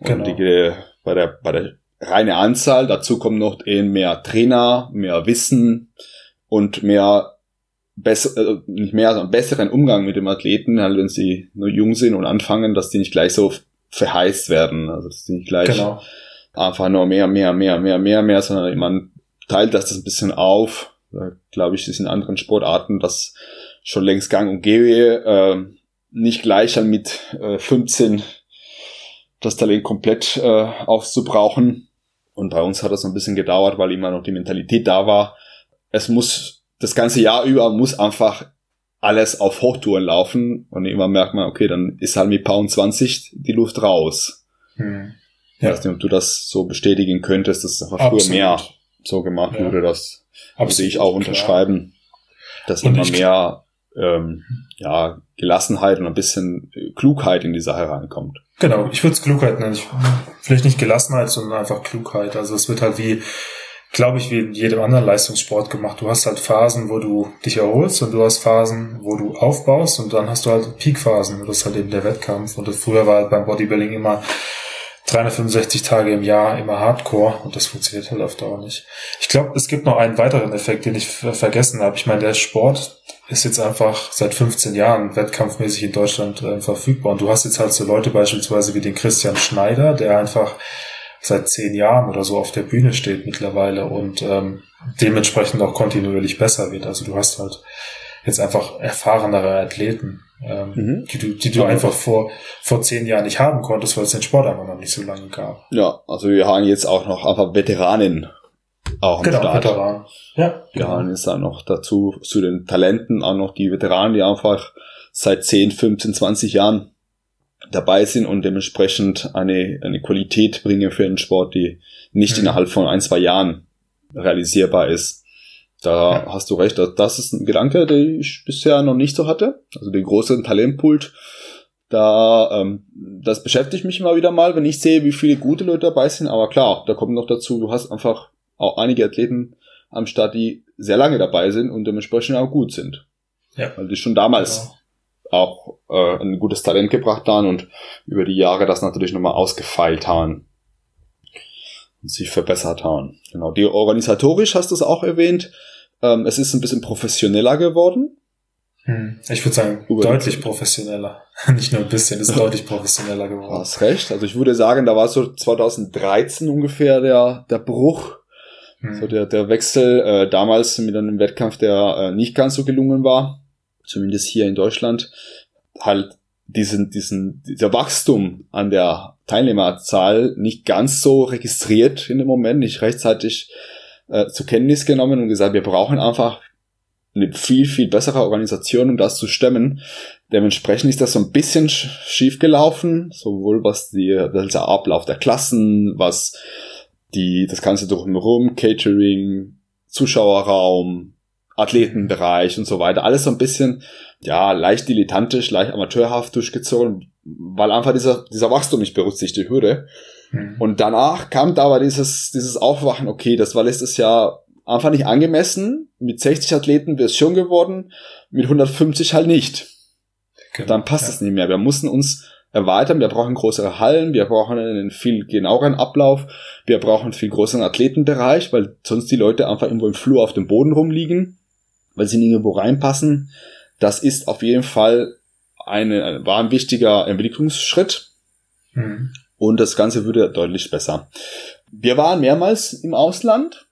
Genau. Und die, äh, bei der, bei der reine Anzahl, dazu kommen noch eben mehr Trainer, mehr Wissen und mehr besser, äh, nicht mehr, sondern besseren Umgang mit dem Athleten, halt wenn sie nur jung sind und anfangen, dass die nicht gleich so verheizt werden, also dass die nicht gleich genau. einfach nur mehr, mehr, mehr, mehr, mehr, mehr, sondern man teilt das ein bisschen auf. Da glaube ich, ist in anderen Sportarten das schon längst gang und gäbe, äh, nicht gleich dann mit äh, 15 das Talent komplett äh, aufzubrauchen. Und bei uns hat das ein bisschen gedauert, weil immer noch die Mentalität da war. Es muss das ganze Jahr über muss einfach alles auf Hochtouren laufen und immer merkt man, okay, dann ist halt mit Pound 20 die Luft raus. Hm. Ja. Ich weiß nicht, ob du das so bestätigen könntest, dass es einfach früher mehr so gemacht ja. wurde. Das würde ich auch unterschreiben, klar. dass und immer mehr ähm, ja, Gelassenheit und ein bisschen Klugheit in die Sache reinkommt. Genau, ich würde es Klugheit nennen. Ich, vielleicht nicht Gelassenheit, sondern einfach Klugheit. Also es wird halt wie, glaube ich, wie in jedem anderen Leistungssport gemacht. Du hast halt Phasen, wo du dich erholst und du hast Phasen, wo du aufbaust und dann hast du halt Peakphasen. Das ist halt eben der Wettkampf. Und früher war halt beim Bodybuilding immer 365 Tage im Jahr immer Hardcore und das funktioniert halt auf Dauer nicht. Ich glaube, es gibt noch einen weiteren Effekt, den ich vergessen habe. Ich meine, der Sport ist jetzt einfach seit 15 Jahren wettkampfmäßig in Deutschland äh, verfügbar und du hast jetzt halt so Leute beispielsweise wie den Christian Schneider, der einfach seit zehn Jahren oder so auf der Bühne steht mittlerweile und ähm, dementsprechend auch kontinuierlich besser wird. Also du hast halt jetzt einfach erfahrenere Athleten ähm, mhm. die du, die du einfach vor, vor zehn Jahren nicht haben konntest, weil es den Sport einfach noch nicht so lange gab. Ja, also wir haben jetzt auch noch einfach Veteranen auch genau, Start. Veteran. Ja. Genau. jetzt auch noch dazu zu den Talenten auch noch die Veteranen, die einfach seit 10, 15, 20 Jahren dabei sind und dementsprechend eine, eine Qualität bringen für den Sport, die nicht mhm. innerhalb von ein, zwei Jahren realisierbar ist. Da ja. hast du recht, das ist ein Gedanke, den ich bisher noch nicht so hatte. Also den großen Talentpult. Da, ähm, das beschäftigt mich immer wieder mal, wenn ich sehe, wie viele gute Leute dabei sind. Aber klar, da kommt noch dazu, du hast einfach auch einige Athleten am Start, die sehr lange dabei sind und dementsprechend auch gut sind. Ja. Weil die schon damals ja. auch äh, ein gutes Talent gebracht haben und über die Jahre das natürlich nochmal ausgefeilt haben und sich verbessert haben. Genau. Die organisatorisch hast du es auch erwähnt. Ähm, es ist ein bisschen professioneller geworden. Hm. Ich würde sagen, Über deutlich professioneller. Nicht nur ein bisschen, ist deutlich professioneller geworden. Du hast recht. Also ich würde sagen, da war so 2013 ungefähr der, der Bruch. Hm. So der, der Wechsel äh, damals mit einem Wettkampf, der äh, nicht ganz so gelungen war. Zumindest hier in Deutschland. Halt diesen, diesen, dieser Wachstum an der Teilnehmerzahl nicht ganz so registriert in dem Moment, nicht rechtzeitig äh, zur Kenntnis genommen und gesagt, wir brauchen einfach eine viel, viel bessere Organisation, um das zu stemmen. Dementsprechend ist das so ein bisschen schief gelaufen, sowohl was die, der Ablauf der Klassen, was die, das Ganze drumherum, Catering, Zuschauerraum, Athletenbereich und so weiter. Alles so ein bisschen, ja, leicht dilettantisch, leicht amateurhaft durchgezogen, weil einfach dieser, dieser Wachstum nicht berücksichtigt wurde. Mhm. Und danach kam da aber dieses, dieses Aufwachen, okay, das war letztes Jahr einfach nicht angemessen. Mit 60 Athleten wäre es schon geworden, mit 150 halt nicht. Genau, Dann passt es nicht mehr. Wir mussten uns erweitern, wir brauchen größere Hallen, wir brauchen einen viel genaueren Ablauf, wir brauchen einen viel größeren Athletenbereich, weil sonst die Leute einfach irgendwo im Flur auf dem Boden rumliegen, weil sie nirgendwo reinpassen. Das ist auf jeden Fall eine, war ein wichtiger Entwicklungsschritt. Mhm und das Ganze würde deutlich besser. Wir waren mehrmals im Ausland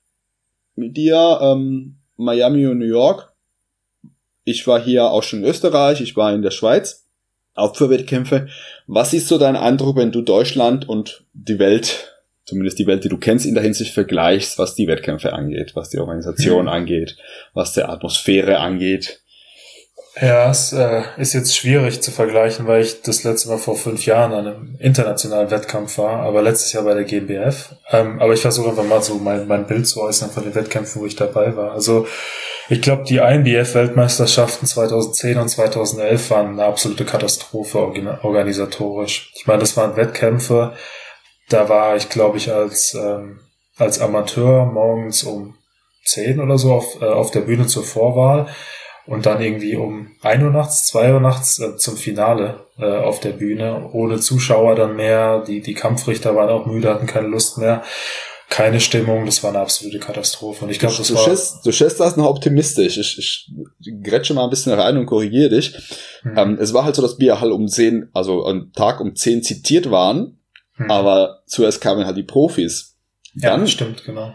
mit dir, ähm, Miami und New York. Ich war hier auch schon in Österreich, ich war in der Schweiz, auch für Wettkämpfe. Was ist so dein Eindruck, wenn du Deutschland und die Welt, zumindest die Welt, die du kennst, in der Hinsicht vergleichst, was die Wettkämpfe angeht, was die Organisation mhm. angeht, was der Atmosphäre angeht? Ja, es äh, ist jetzt schwierig zu vergleichen, weil ich das letzte Mal vor fünf Jahren an einem internationalen Wettkampf war, aber letztes Jahr bei der GmbF. Ähm, aber ich versuche einfach mal so mein, mein Bild zu äußern von den Wettkämpfen, wo ich dabei war. Also ich glaube, die INBF-Weltmeisterschaften 2010 und 2011 waren eine absolute Katastrophe organisatorisch. Ich meine, das waren Wettkämpfe, da war ich, glaube ich, als, ähm, als Amateur morgens um 10 oder so auf, äh, auf der Bühne zur Vorwahl und dann irgendwie um ein Uhr nachts, zwei Uhr nachts äh, zum Finale äh, auf der Bühne, ohne Zuschauer dann mehr, die, die Kampfrichter waren auch müde, hatten keine Lust mehr. Keine Stimmung, das war eine absolute Katastrophe. Und ich glaube, das du war. Schätzt, du schätzt das noch optimistisch. Ich, ich grätsche mal ein bisschen rein und korrigiere dich. Mhm. Ähm, es war halt so, dass wir halt um 10, also am Tag um 10 zitiert waren, mhm. aber zuerst kamen halt die Profis. Dann, ja, stimmt, genau.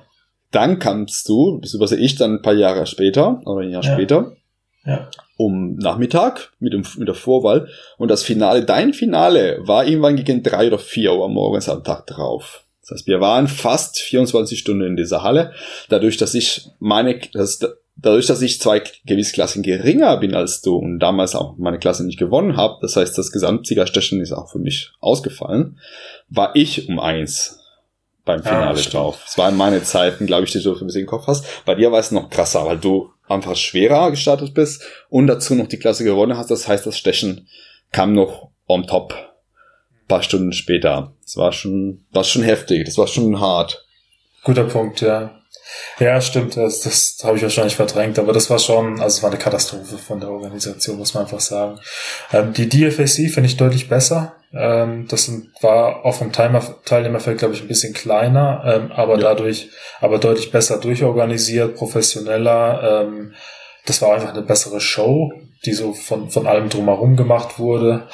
Dann kamst du, beziehungsweise ich dann ein paar Jahre später, oder ein Jahr ja. später, ja. um Nachmittag mit, dem, mit der Vorwahl. Und das Finale, dein Finale, war irgendwann gegen drei oder vier Uhr morgens am Tag drauf. Das heißt, wir waren fast 24 Stunden in dieser Halle. Dadurch, dass ich meine, dass, dadurch, dass ich zwei Gewichtsklassen geringer bin als du und damals auch meine Klasse nicht gewonnen habe, das heißt, das Gesamtsiegerstechen ist auch für mich ausgefallen, war ich um eins beim ah, Finale ah, drauf. Es waren meine Zeiten, glaube ich, die du ein bisschen im Kopf hast. Bei dir war es noch krasser, weil du einfach schwerer gestartet bist und dazu noch die Klasse gewonnen hast. Das heißt, das Stechen kam noch on top. Ein paar Stunden später. Das war schon, war schon heftig. Das war schon hart. Guter Punkt, ja. Ja, stimmt, das, das habe ich wahrscheinlich verdrängt, aber das war schon, also es war eine Katastrophe von der Organisation, muss man einfach sagen. Ähm, die DFAC finde ich deutlich besser. Ähm, das war auch vom Teilnehmerfeld, glaube ich, ein bisschen kleiner, ähm, aber ja. dadurch, aber deutlich besser durchorganisiert, professioneller. Ähm, das war einfach eine bessere Show, die so von, von allem drumherum gemacht wurde.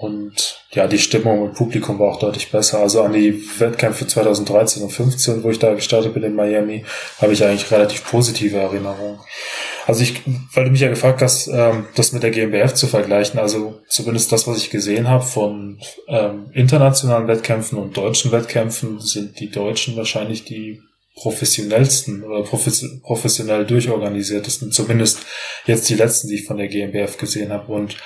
Und ja, die Stimmung im Publikum war auch deutlich besser. Also an die Wettkämpfe 2013 und 15, wo ich da gestartet bin in Miami, habe ich eigentlich relativ positive Erinnerungen. Also ich, weil du mich ja gefragt hast, ähm, das mit der GmbF zu vergleichen, also zumindest das, was ich gesehen habe von ähm, internationalen Wettkämpfen und deutschen Wettkämpfen, sind die Deutschen wahrscheinlich die professionellsten oder professionell durchorganisiertesten, zumindest jetzt die letzten, die ich von der GmbF gesehen habe. Und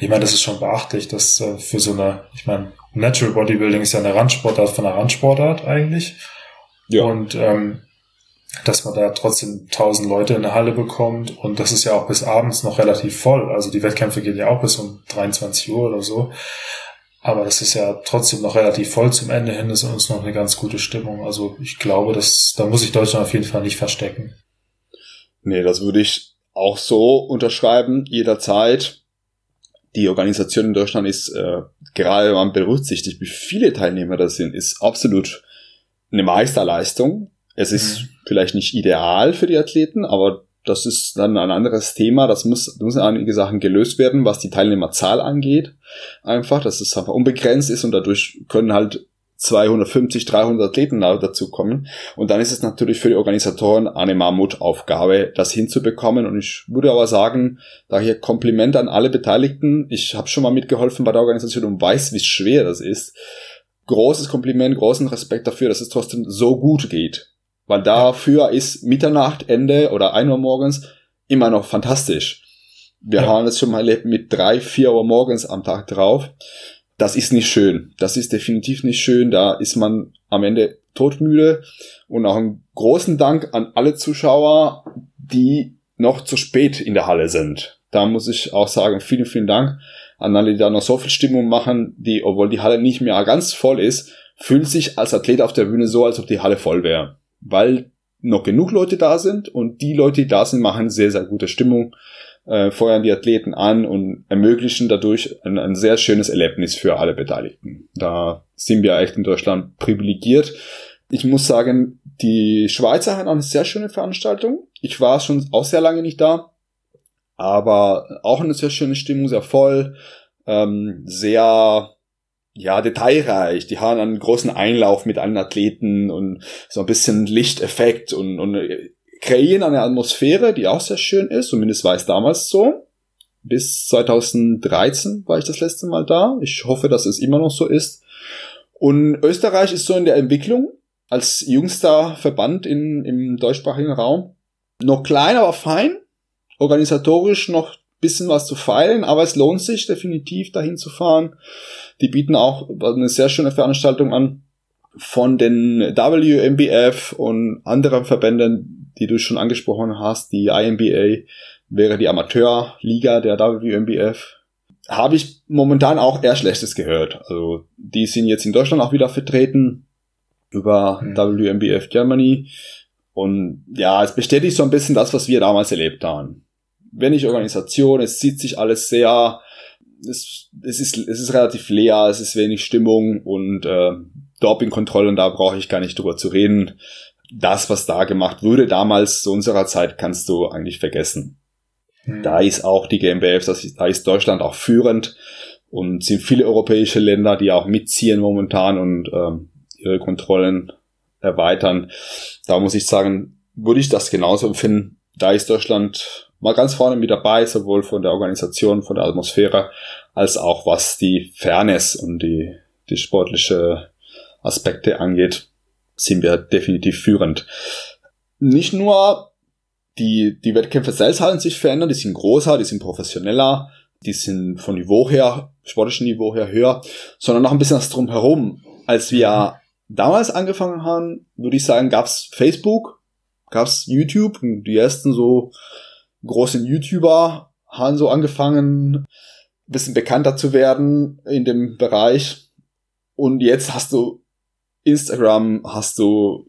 ich meine, das ist schon beachtlich, dass äh, für so eine, ich meine, Natural Bodybuilding ist ja eine Randsportart von einer Randsportart eigentlich. Ja. Und ähm, dass man da trotzdem tausend Leute in der Halle bekommt und das ist ja auch bis abends noch relativ voll. Also die Wettkämpfe gehen ja auch bis um 23 Uhr oder so. Aber es ist ja trotzdem noch relativ voll zum Ende hin, ist uns noch eine ganz gute Stimmung. Also ich glaube, dass, da muss ich Deutschland auf jeden Fall nicht verstecken. Nee, das würde ich auch so unterschreiben, jederzeit die Organisation in Deutschland ist, äh, gerade wenn man berücksichtigt, wie viele Teilnehmer das sind, ist absolut eine Meisterleistung. Es ist mhm. vielleicht nicht ideal für die Athleten, aber das ist dann ein anderes Thema. Das muss, da müssen einige Sachen gelöst werden, was die Teilnehmerzahl angeht. Einfach, dass es einfach unbegrenzt ist und dadurch können halt 250, 300 Athleten dazu kommen. Und dann ist es natürlich für die Organisatoren eine Mammutaufgabe, das hinzubekommen. Und ich würde aber sagen, daher Kompliment an alle Beteiligten. Ich habe schon mal mitgeholfen bei der Organisation und weiß, wie schwer das ist. Großes Kompliment, großen Respekt dafür, dass es trotzdem so gut geht. Weil dafür ist Mitternacht, Ende oder 1 Uhr morgens immer noch fantastisch. Wir ja. haben es schon mal erlebt mit drei, vier Uhr morgens am Tag drauf das ist nicht schön. Das ist definitiv nicht schön. Da ist man am Ende todmüde. Und auch einen großen Dank an alle Zuschauer, die noch zu spät in der Halle sind. Da muss ich auch sagen, vielen, vielen Dank an alle, die da noch so viel Stimmung machen, die, obwohl die Halle nicht mehr ganz voll ist, fühlt sich als Athlet auf der Bühne so, als ob die Halle voll wäre. Weil noch genug Leute da sind und die Leute, die da sind, machen sehr, sehr gute Stimmung äh, feuern die Athleten an und ermöglichen dadurch ein, ein sehr schönes Erlebnis für alle Beteiligten. Da sind wir echt in Deutschland privilegiert. Ich muss sagen, die Schweizer haben eine sehr schöne Veranstaltung. Ich war schon auch sehr lange nicht da, aber auch eine sehr schöne Stimmung, sehr voll, ähm, sehr ja, detailreich. Die haben einen großen Einlauf mit allen Athleten und so ein bisschen Lichteffekt und, und kreieren eine Atmosphäre, die auch sehr schön ist, zumindest war es damals so. Bis 2013 war ich das letzte Mal da. Ich hoffe, dass es immer noch so ist. Und Österreich ist so in der Entwicklung als jüngster Verband in, im deutschsprachigen Raum. Noch klein, aber fein. Organisatorisch noch bisschen was zu feilen, aber es lohnt sich definitiv dahin zu fahren. Die bieten auch eine sehr schöne Veranstaltung an von den WMBF und anderen Verbänden, die du schon angesprochen hast, die IMBA wäre die Amateurliga der WMBF. Habe ich momentan auch eher Schlechtes gehört. Also die sind jetzt in Deutschland auch wieder vertreten über mhm. WMBF Germany. Und ja, es bestätigt so ein bisschen das, was wir damals erlebt haben. Wenig Organisation, es zieht sich alles sehr, es, es, ist, es ist relativ leer, es ist wenig Stimmung und äh, Dopingkontrollen, da brauche ich gar nicht drüber zu reden. Das, was da gemacht wurde damals zu unserer Zeit, kannst du eigentlich vergessen. Mhm. Da ist auch die GmbF, das ist, da ist Deutschland auch führend und sind viele europäische Länder, die auch mitziehen momentan und ähm, ihre Kontrollen erweitern. Da muss ich sagen, würde ich das genauso empfinden. Da ist Deutschland mal ganz vorne mit dabei, sowohl von der Organisation, von der Atmosphäre, als auch was die Fairness und die, die sportliche Aspekte angeht, sind wir definitiv führend. Nicht nur die, die Wettkämpfe selbst haben sich verändert, die sind größer, die sind professioneller, die sind von Niveau her, sportlichen Niveau her höher, sondern noch ein bisschen das drumherum. Als wir damals angefangen haben, würde ich sagen, gab's Facebook, gab's YouTube und die ersten so großen YouTuber haben so angefangen, ein bisschen bekannter zu werden in dem Bereich. Und jetzt hast du Instagram, hast du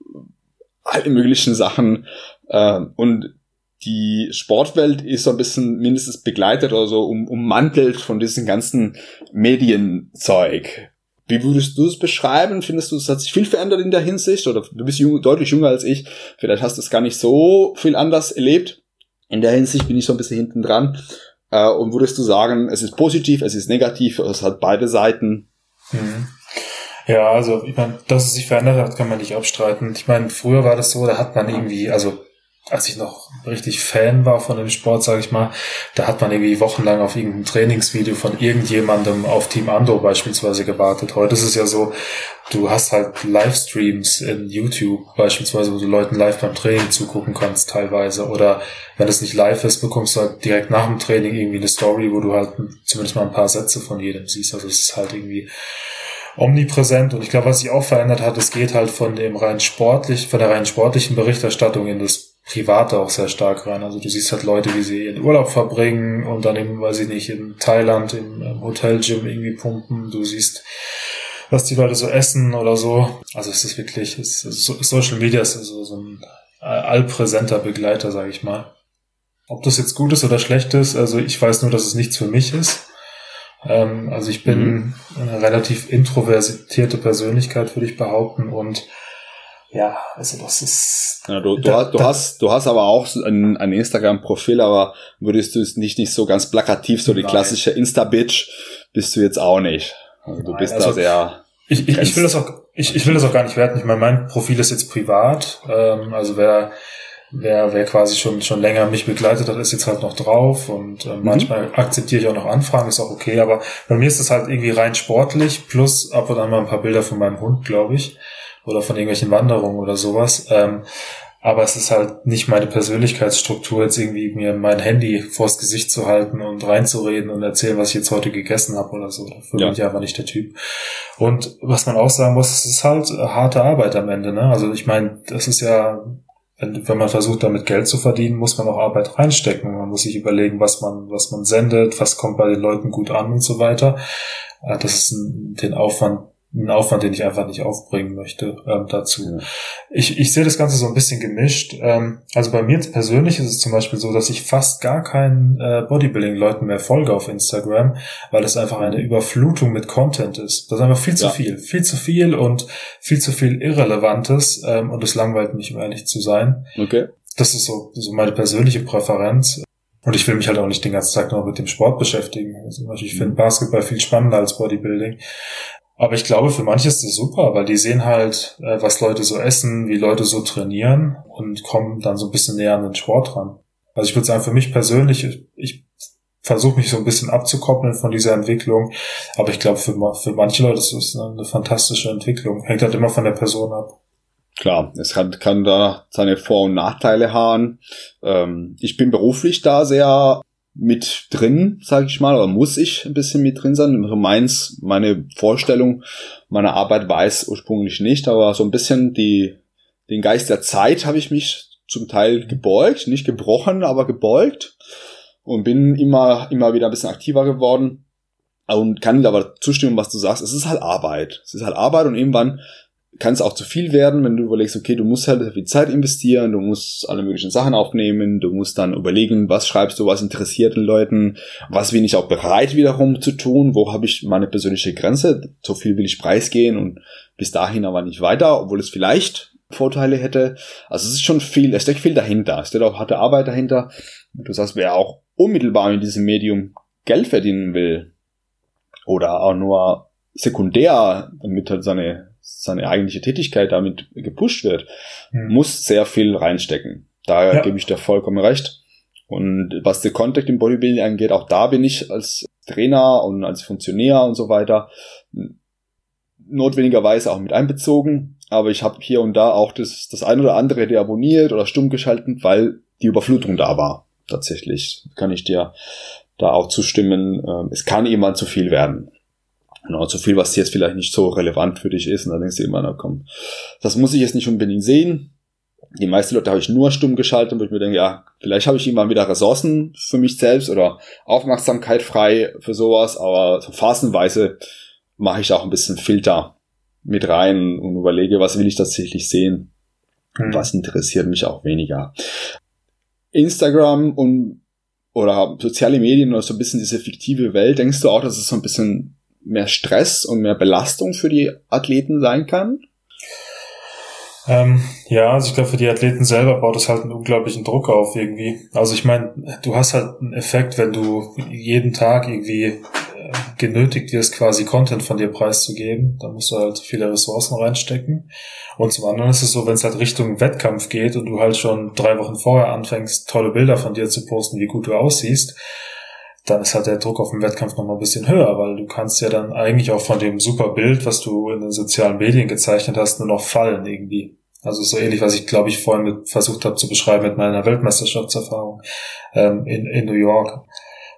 alle möglichen Sachen. Äh, und die Sportwelt ist so ein bisschen mindestens begleitet oder so um, ummantelt von diesem ganzen Medienzeug. Wie würdest du es beschreiben? Findest du, es hat sich viel verändert in der Hinsicht? Oder du bist jung, deutlich jünger als ich. Vielleicht hast du es gar nicht so viel anders erlebt. In der Hinsicht bin ich so ein bisschen hinten dran. Äh, und würdest du sagen, es ist positiv, es ist negativ, es hat beide Seiten? Mhm. Ja, also ich meine, dass es sich verändert hat, kann man nicht abstreiten. Ich meine, früher war das so, da hat man irgendwie, also als ich noch richtig Fan war von dem Sport, sage ich mal, da hat man irgendwie wochenlang auf irgendein Trainingsvideo von irgendjemandem auf Team Ando beispielsweise gewartet. Heute ist es ja so, du hast halt Livestreams in YouTube beispielsweise, wo du Leuten live beim Training zugucken kannst teilweise. Oder wenn es nicht live ist, bekommst du halt direkt nach dem Training irgendwie eine Story, wo du halt zumindest mal ein paar Sätze von jedem siehst. Also es ist halt irgendwie omnipräsent und ich glaube, was sich auch verändert hat, es geht halt von dem rein sportlich, von der rein sportlichen Berichterstattung in das Private auch sehr stark rein. Also du siehst halt Leute, wie sie ihren Urlaub verbringen und dann eben, weiß ich nicht, in Thailand im Hotelgym irgendwie pumpen. Du siehst, was die Leute so essen oder so. Also es ist wirklich, es ist, Social Media ist so, so ein allpräsenter Begleiter, sage ich mal. Ob das jetzt gut ist oder schlecht ist, also ich weiß nur, dass es nichts für mich ist. Ähm, also ich bin mhm. eine relativ introvertierte Persönlichkeit, würde ich behaupten. Und ja, also das ist. Ja, du, du, da, hast, du, hast, du hast aber auch ein, ein Instagram-Profil, aber würdest du es nicht, nicht so ganz plakativ, so die nein. klassische Insta-Bitch, bist du jetzt auch nicht. Also du nein, bist also da sehr. Ich, ich, ich will das auch, ich, ich will das auch gar nicht werten. Ich meine, mein Profil ist jetzt privat. Ähm, also wer, wer, wer quasi schon, schon länger mich begleitet hat, ist jetzt halt noch drauf und äh, mhm. manchmal akzeptiere ich auch noch Anfragen, ist auch okay, aber bei mir ist das halt irgendwie rein sportlich, plus ab und an mal ein paar Bilder von meinem Hund, glaube ich oder von irgendwelchen Wanderungen oder sowas. Ähm, aber es ist halt nicht meine Persönlichkeitsstruktur, jetzt irgendwie mir mein Handy vors Gesicht zu halten und reinzureden und erzählen, was ich jetzt heute gegessen habe oder so. Dafür ja. bin ich einfach nicht der Typ. Und was man auch sagen muss, es ist halt harte Arbeit am Ende. Ne? Also ich meine, das ist ja, wenn, wenn man versucht, damit Geld zu verdienen, muss man auch Arbeit reinstecken. Man muss sich überlegen, was man, was man sendet, was kommt bei den Leuten gut an und so weiter. Äh, das ist den Aufwand ein Aufwand, den ich einfach nicht aufbringen möchte ähm, dazu. Ja. Ich, ich sehe das Ganze so ein bisschen gemischt. Ähm, also bei mir persönlich ist es zum Beispiel so, dass ich fast gar keinen äh, Bodybuilding-Leuten mehr folge auf Instagram, weil es einfach eine Überflutung mit Content ist. Das ist einfach viel zu ja. viel. Viel zu viel und viel zu viel Irrelevantes ähm, und es langweilt mich, um ehrlich zu sein. Okay. Das ist so, so meine persönliche Präferenz. Und ich will mich halt auch nicht den ganzen Tag nur mit dem Sport beschäftigen. Also ich finde Basketball viel spannender als Bodybuilding. Aber ich glaube, für manche ist das super, weil die sehen halt, äh, was Leute so essen, wie Leute so trainieren und kommen dann so ein bisschen näher an den Sport ran. Also ich würde sagen, für mich persönlich, ich versuche mich so ein bisschen abzukoppeln von dieser Entwicklung. Aber ich glaube, für, für manche Leute ist es eine fantastische Entwicklung. Hängt halt immer von der Person ab. Klar, es kann, kann da seine Vor- und Nachteile haben. Ähm, ich bin beruflich da sehr mit drin, sage ich mal, oder muss ich ein bisschen mit drin sein. Also meins, meine Vorstellung meiner Arbeit weiß ursprünglich nicht, aber so ein bisschen die, den Geist der Zeit habe ich mich zum Teil gebeugt, nicht gebrochen, aber gebeugt und bin immer, immer wieder ein bisschen aktiver geworden und kann dir aber zustimmen, was du sagst. Es ist halt Arbeit. Es ist halt Arbeit und irgendwann kann es auch zu viel werden, wenn du überlegst, okay, du musst halt viel Zeit investieren, du musst alle möglichen Sachen aufnehmen, du musst dann überlegen, was schreibst du, was interessiert den Leuten, was bin ich auch bereit wiederum zu tun, wo habe ich meine persönliche Grenze, so viel will ich preisgehen und bis dahin aber nicht weiter, obwohl es vielleicht Vorteile hätte. Also es ist schon viel, es steckt viel dahinter, es steckt auch harte Arbeit dahinter. Du sagst, wer auch unmittelbar in diesem Medium Geld verdienen will oder auch nur sekundär, damit halt seine, seine eigentliche Tätigkeit damit gepusht wird, mhm. muss sehr viel reinstecken. Da ja. gebe ich dir vollkommen recht. Und was den Kontext im Bodybuilding angeht, auch da bin ich als Trainer und als Funktionär und so weiter notwendigerweise auch mit einbezogen. Aber ich habe hier und da auch das, das ein oder andere deabonniert oder stumm geschalten, weil die Überflutung da war. Tatsächlich kann ich dir da auch zustimmen. Ähm, es kann immer zu viel werden. Genau, zu viel, was jetzt vielleicht nicht so relevant für dich ist. Und dann denkst du immer, na komm, das muss ich jetzt nicht unbedingt sehen. Die meisten Leute habe ich nur stumm geschaltet, wo ich mir denke, ja, vielleicht habe ich irgendwann wieder Ressourcen für mich selbst oder Aufmerksamkeit frei für sowas, aber so phasenweise mache ich auch ein bisschen Filter mit rein und überlege, was will ich tatsächlich sehen und mhm. was interessiert mich auch weniger. Instagram und oder soziale Medien oder so ein bisschen diese fiktive Welt, denkst du auch, dass es so ein bisschen mehr Stress und mehr Belastung für die Athleten sein kann? Ähm, ja, also ich glaube, für die Athleten selber baut es halt einen unglaublichen Druck auf irgendwie. Also ich meine, du hast halt einen Effekt, wenn du jeden Tag irgendwie äh, genötigt wirst, quasi Content von dir preiszugeben. Da musst du halt viele Ressourcen reinstecken. Und zum anderen ist es so, wenn es halt Richtung Wettkampf geht und du halt schon drei Wochen vorher anfängst, tolle Bilder von dir zu posten, wie gut du aussiehst, dann ist halt der Druck auf den Wettkampf nochmal ein bisschen höher, weil du kannst ja dann eigentlich auch von dem super Bild, was du in den sozialen Medien gezeichnet hast, nur noch fallen irgendwie. Also so ähnlich, was ich glaube ich vorhin mit, versucht habe zu beschreiben mit meiner Weltmeisterschaftserfahrung ähm, in, in New York.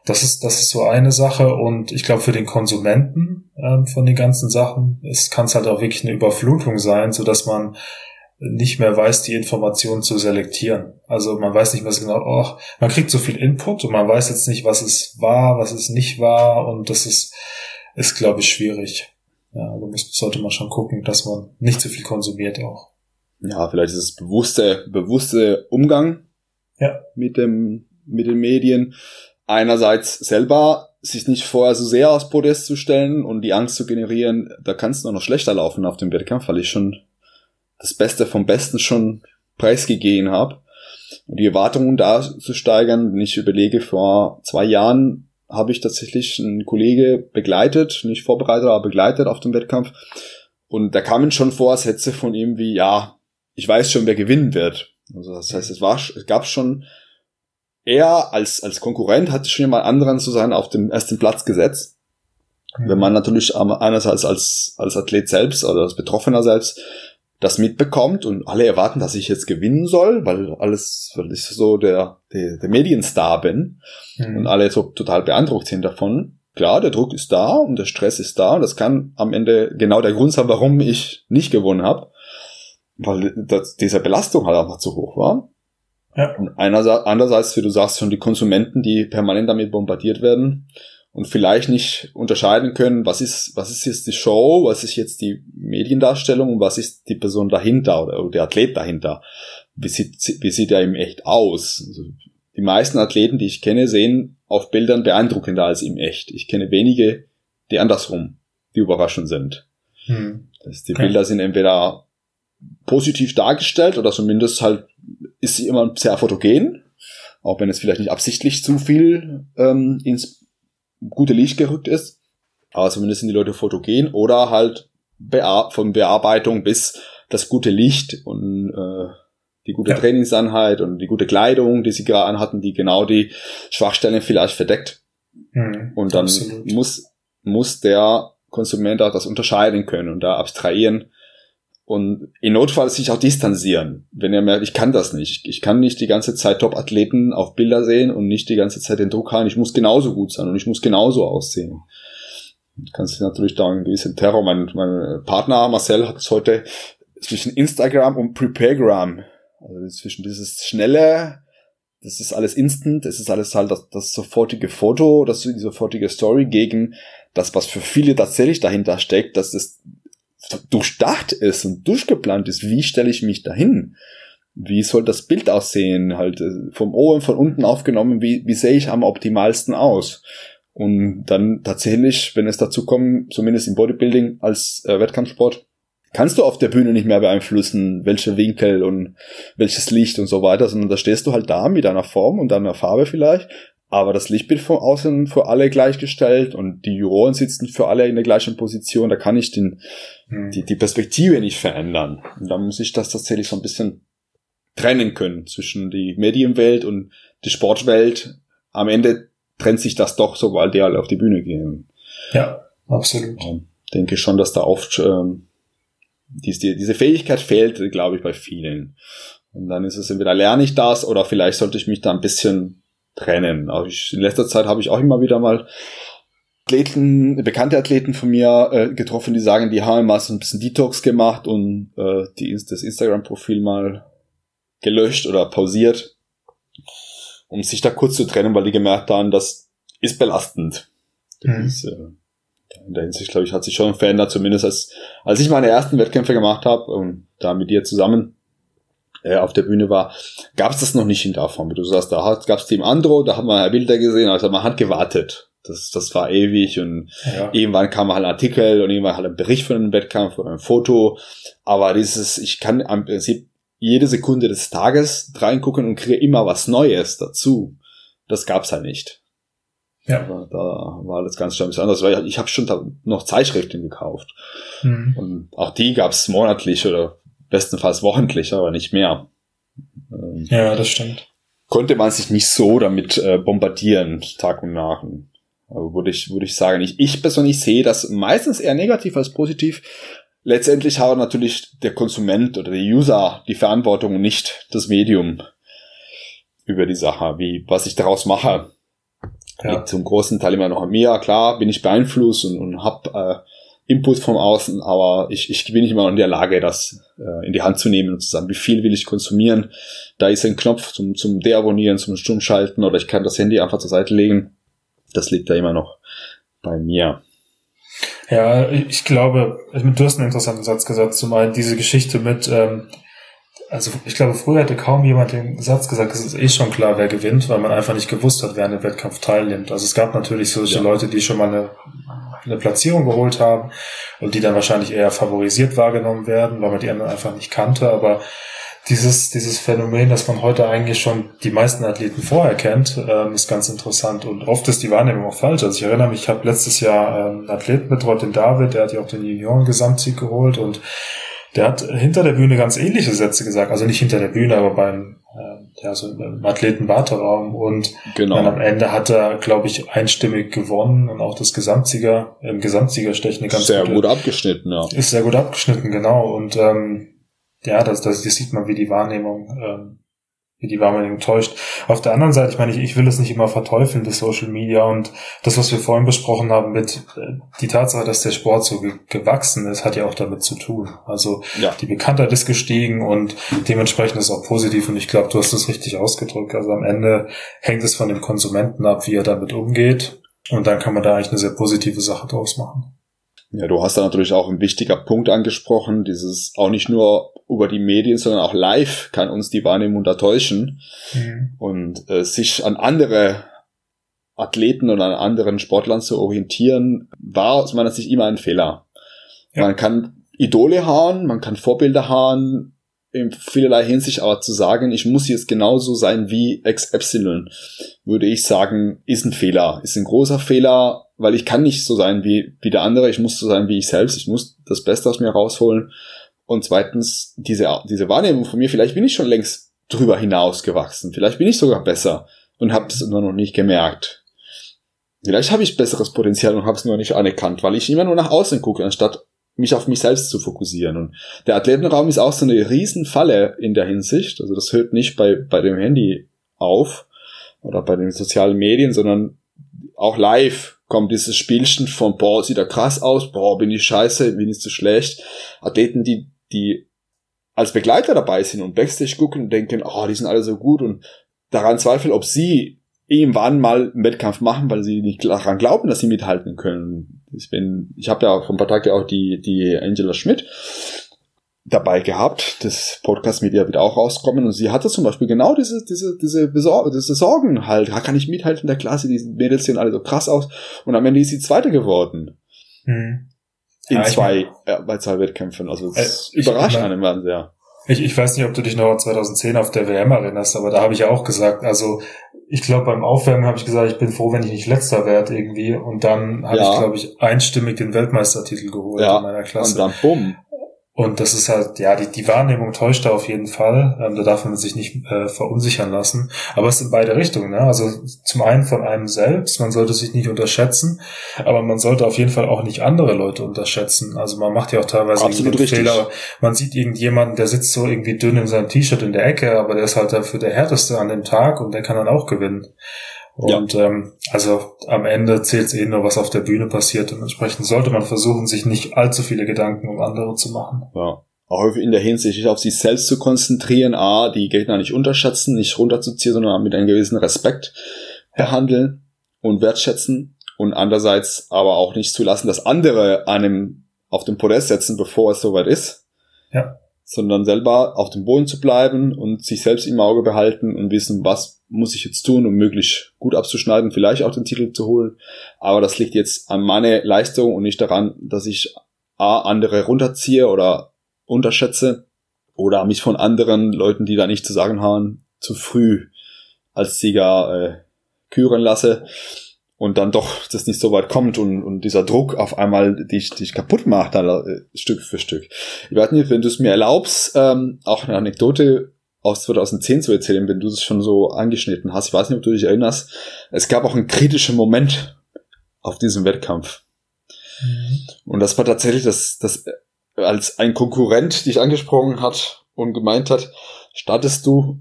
Das ist, das ist so eine Sache und ich glaube für den Konsumenten ähm, von den ganzen Sachen kann es halt auch wirklich eine Überflutung sein, so dass man nicht mehr weiß, die Informationen zu selektieren. Also man weiß nicht mehr so genau, oh, man kriegt so viel Input und man weiß jetzt nicht, was es war, was es nicht war und das ist, ist glaube ich, schwierig. Ja, da also sollte man schon gucken, dass man nicht zu viel konsumiert auch. Ja, vielleicht ist es bewusste, bewusste Umgang ja. mit dem, mit den Medien. Einerseits selber sich nicht vorher so sehr aus Podest zu stellen und die Angst zu generieren, da kannst du noch schlechter laufen auf dem Wettkampf, weil ich schon das Beste vom Besten schon preisgegeben habe. Und die Erwartungen da zu steigern, wenn ich überlege, vor zwei Jahren habe ich tatsächlich einen Kollege begleitet, nicht vorbereitet, aber begleitet auf dem Wettkampf. Und da kamen schon vor Sätze von ihm wie, ja, ich weiß schon, wer gewinnen wird. Also das heißt, es war, es gab schon, er als, als Konkurrent hatte schon jemand anderen zu sein auf dem ersten Platz gesetzt. Mhm. Wenn man natürlich einerseits als, als Athlet selbst oder als Betroffener selbst das mitbekommt und alle erwarten, dass ich jetzt gewinnen soll, weil alles, weil ich so der, der, der Medienstar bin mhm. und alle so total beeindruckt sind davon. Klar, der Druck ist da und der Stress ist da und das kann am Ende genau der Grund sein, warum ich nicht gewonnen habe, weil das, diese Belastung halt einfach zu hoch war. Ja. Und einerseits, andererseits, wie du sagst, schon die Konsumenten, die permanent damit bombardiert werden und vielleicht nicht unterscheiden können, was ist, was ist jetzt die Show, was ist jetzt die Mediendarstellung und was ist die Person dahinter oder, der Athlet dahinter. Wie sieht, wie sieht er ihm echt aus? Also die meisten Athleten, die ich kenne, sehen auf Bildern beeindruckender als ihm echt. Ich kenne wenige, die andersrum, die überraschend sind. Hm. Das, die okay. Bilder sind entweder positiv dargestellt oder zumindest halt ist sie immer sehr fotogen, auch wenn es vielleicht nicht absichtlich zu viel ähm, ins gute Licht gerückt ist. Aber zumindest sind die Leute fotogen oder halt Bear von Bearbeitung bis das gute Licht und äh, die gute ja. Trainingsanheit und die gute Kleidung, die sie gerade anhatten, die genau die Schwachstellen vielleicht verdeckt. Mhm, und dann absolut. muss, muss der Konsument auch das unterscheiden können und da abstrahieren und in Notfall sich auch distanzieren, wenn er merkt, ich kann das nicht. Ich kann nicht die ganze Zeit Top-Athleten auf Bilder sehen und nicht die ganze Zeit den Druck haben, ich muss genauso gut sein und ich muss genauso aussehen. Du kannst natürlich da einen gewissen Terror. Mein, mein Partner Marcel hat es heute zwischen Instagram und Preparegram, also zwischen dieses schnelle, das ist alles instant, das ist alles halt das, das sofortige Foto, das die sofortige Story gegen das, was für viele tatsächlich dahinter steckt, dass das durchdacht ist und durchgeplant ist, wie stelle ich mich dahin? Wie soll das Bild aussehen? Halt äh, vom oben, von unten aufgenommen, wie, wie sehe ich am optimalsten aus? Und dann tatsächlich, wenn es dazu kommt, zumindest im Bodybuilding als äh, Wettkampfsport, kannst du auf der Bühne nicht mehr beeinflussen, welche Winkel und welches Licht und so weiter, sondern da stehst du halt da mit deiner Form und deiner Farbe vielleicht, aber das Lichtbild von außen für alle gleichgestellt und die Juroren sitzen für alle in der gleichen Position, da kann ich den, hm. die, die Perspektive nicht verändern. Und da muss ich das tatsächlich so ein bisschen trennen können zwischen die Medienwelt und die Sportwelt. Am Ende trennt sich das doch, sobald die alle auf die Bühne gehen. Ja, absolut. Und denke schon, dass da oft ähm, diese, diese Fähigkeit fehlt, glaube ich, bei vielen. Und dann ist es entweder lerne ich das oder vielleicht sollte ich mich da ein bisschen trennen. Also ich, in letzter Zeit habe ich auch immer wieder mal Athleten, bekannte Athleten von mir äh, getroffen, die sagen, die haben mal so ein bisschen Detox gemacht und äh, die, das Instagram-Profil mal gelöscht oder pausiert, um sich da kurz zu trennen, weil die gemerkt haben, das ist belastend. Das mhm. ist, äh, in der Hinsicht, glaube ich, hat sich schon verändert, zumindest als, als ich meine ersten Wettkämpfe gemacht habe und da mit dir zusammen äh, auf der Bühne war, gab es das noch nicht in der Form. Wie du sagst, da gab es Team Andro, da hat man ja Bilder gesehen, also man hat gewartet. Das, das war ewig und ja. irgendwann kam halt ein Artikel und irgendwann halt ein Bericht von einem Wettkampf oder ein Foto. Aber dieses, ich kann im Prinzip jede Sekunde des Tages reingucken und kriege immer was Neues dazu. Das gab's halt nicht. Ja. Aber da war das ganz schön anders, weil ich habe schon noch Zeitschriften gekauft. Mhm. Und auch die gab's monatlich oder bestenfalls wochentlich, aber nicht mehr. Ähm, ja, das stimmt. Konnte man sich nicht so damit äh, bombardieren, Tag und Nacht. Also würde ich, würde ich sagen, ich, ich persönlich sehe das meistens eher negativ als positiv. Letztendlich hat natürlich der Konsument oder der User die Verantwortung und nicht das Medium über die Sache, wie, was ich daraus mache ja. liegt zum großen Teil immer noch an mir. Klar bin ich beeinflusst und, und habe äh, Input vom Außen, aber ich, ich bin nicht immer in der Lage, das äh, in die Hand zu nehmen und zu sagen, wie viel will ich konsumieren. Da ist ein Knopf zum, zum Deabonnieren, zum Stummschalten oder ich kann das Handy einfach zur Seite legen. Das liegt da immer noch bei mir. Ja, ich glaube, du hast einen interessanten Satz gesagt, zumal diese Geschichte mit, ähm, also ich glaube, früher hätte kaum jemand den Satz gesagt, es ist eh schon klar, wer gewinnt, weil man einfach nicht gewusst hat, wer an dem Wettkampf teilnimmt. Also es gab natürlich solche ja. Leute, die schon mal eine, eine Platzierung geholt haben und die dann wahrscheinlich eher favorisiert wahrgenommen werden, weil man die anderen einfach nicht kannte. Aber dieses, dieses Phänomen, dass man heute eigentlich schon die meisten Athleten vorher kennt, ähm, ist ganz interessant. Und oft ist die Wahrnehmung auch falsch. Also ich erinnere mich, ich habe letztes Jahr ähm, einen Athleten betreut, den David, der hat ja auch den Junioren-Gesamtsieg geholt und der hat hinter der Bühne ganz ähnliche Sätze gesagt, also nicht hinter der Bühne, aber beim äh, ja, so im Athletenwarteraum und genau. dann am Ende hat er, glaube ich, einstimmig gewonnen und auch das Gesamtsieger, im Gesamtsiegerstechen ganz sehr gute, gut abgeschnitten, ja. Ist sehr gut abgeschnitten, genau. Und ähm, ja, das, das, das sieht man, wie die Wahrnehmung ähm, wie die Wahrnehmung täuscht. Auf der anderen Seite, ich meine, ich, ich will es nicht immer verteufeln, das Social Media und das, was wir vorhin besprochen haben mit äh, die Tatsache, dass der Sport so ge gewachsen ist, hat ja auch damit zu tun. Also ja. die Bekanntheit ist gestiegen und dementsprechend ist auch positiv und ich glaube, du hast es richtig ausgedrückt. Also am Ende hängt es von dem Konsumenten ab, wie er damit umgeht und dann kann man da eigentlich eine sehr positive Sache draus machen. Ja, du hast da natürlich auch einen wichtiger Punkt angesprochen, dieses auch nicht nur über die Medien, sondern auch live kann uns die Wahrnehmung da täuschen mhm. und äh, sich an andere Athleten oder an anderen Sportlern zu orientieren, war aus meiner Sicht immer ein Fehler. Ja. Man kann Idole haben, man kann Vorbilder haben, in vielerlei Hinsicht, aber zu sagen, ich muss jetzt genauso sein wie XY, würde ich sagen, ist ein Fehler, ist ein großer Fehler, weil ich kann nicht so sein wie, wie der andere, ich muss so sein wie ich selbst, ich muss das Beste aus mir rausholen. Und zweitens, diese, diese Wahrnehmung von mir, vielleicht bin ich schon längst drüber hinaus gewachsen, vielleicht bin ich sogar besser und habe es nur noch nicht gemerkt. Vielleicht habe ich besseres Potenzial und habe es nur nicht anerkannt, weil ich immer nur nach außen gucke, anstatt mich auf mich selbst zu fokussieren. Und der Athletenraum ist auch so eine Riesenfalle in der Hinsicht. Also das hört nicht bei, bei dem Handy auf oder bei den sozialen Medien, sondern auch live kommt dieses Spielchen von, boah, sieht er krass aus, boah, bin ich scheiße, bin ich zu schlecht. Athleten, die, die als Begleiter dabei sind und Backstage gucken und denken, oh, die sind alle so gut und daran zweifeln, ob sie irgendwann mal einen Wettkampf machen, weil sie nicht daran glauben, dass sie mithalten können. Ich, bin, ich habe ja vor ein paar Tagen auch die, die Angela Schmidt dabei gehabt. Das Podcast ihr wird auch rauskommen und sie hatte zum Beispiel genau diese, diese, diese, Besor diese Sorgen halt. Da kann ich mithalten in der Klasse, die Mädels sehen alle so krass aus und am Ende ist sie Zweite geworden. Hm. In ja, zwei, äh, bei zwei Wettkämpfen. Also das äh, überrascht ich, einen Mann sehr. Ich, ich weiß nicht, ob du dich noch 2010 auf der WM erinnerst, aber da habe ich ja auch gesagt, also ich glaube beim Aufwärmen habe ich gesagt, ich bin froh, wenn ich nicht letzter werde irgendwie. Und dann habe ja. ich, glaube ich, einstimmig den Weltmeistertitel geholt ja. in meiner Klasse. Und dann bumm. Und das ist halt, ja, die, die Wahrnehmung täuscht da auf jeden Fall. Ähm, da darf man sich nicht äh, verunsichern lassen. Aber es ist in beide Richtungen. Ne? Also zum einen von einem selbst, man sollte sich nicht unterschätzen, aber man sollte auf jeden Fall auch nicht andere Leute unterschätzen. Also man macht ja auch teilweise Absolut Fehler. Man sieht irgendjemanden, der sitzt so irgendwie dünn in seinem T-Shirt in der Ecke, aber der ist halt dafür der härteste an dem Tag und der kann dann auch gewinnen. Und ja. ähm, also am Ende zählt es eh nur, was auf der Bühne passiert. Und entsprechend sollte man versuchen, sich nicht allzu viele Gedanken um andere zu machen. Ja. Auch in der Hinsicht sich auf sich selbst zu konzentrieren, A, die Gegner nicht unterschätzen, nicht runterzuziehen, sondern mit einem gewissen Respekt behandeln und wertschätzen. Und andererseits aber auch nicht zulassen, dass andere einem auf den Podest setzen, bevor es soweit ist. Ja. Sondern selber auf dem Boden zu bleiben und sich selbst im Auge behalten und wissen, was muss ich jetzt tun, um möglichst gut abzuschneiden, vielleicht auch den Titel zu holen. Aber das liegt jetzt an meiner Leistung und nicht daran, dass ich A, andere runterziehe oder unterschätze oder mich von anderen Leuten, die da nichts zu sagen haben, zu früh als Sieger äh, küren lasse und dann doch das nicht so weit kommt und, und dieser Druck auf einmal dich, dich kaputt macht, dann, äh, Stück für Stück. Ich weiß nicht, wenn du es mir erlaubst, ähm, auch eine Anekdote aus 2010 zu erzählen, wenn du es schon so angeschnitten hast. Ich weiß nicht, ob du dich erinnerst. Es gab auch einen kritischen Moment auf diesem Wettkampf. Mhm. Und das war tatsächlich, dass, dass als ein Konkurrent dich angesprochen hat und gemeint hat, startest du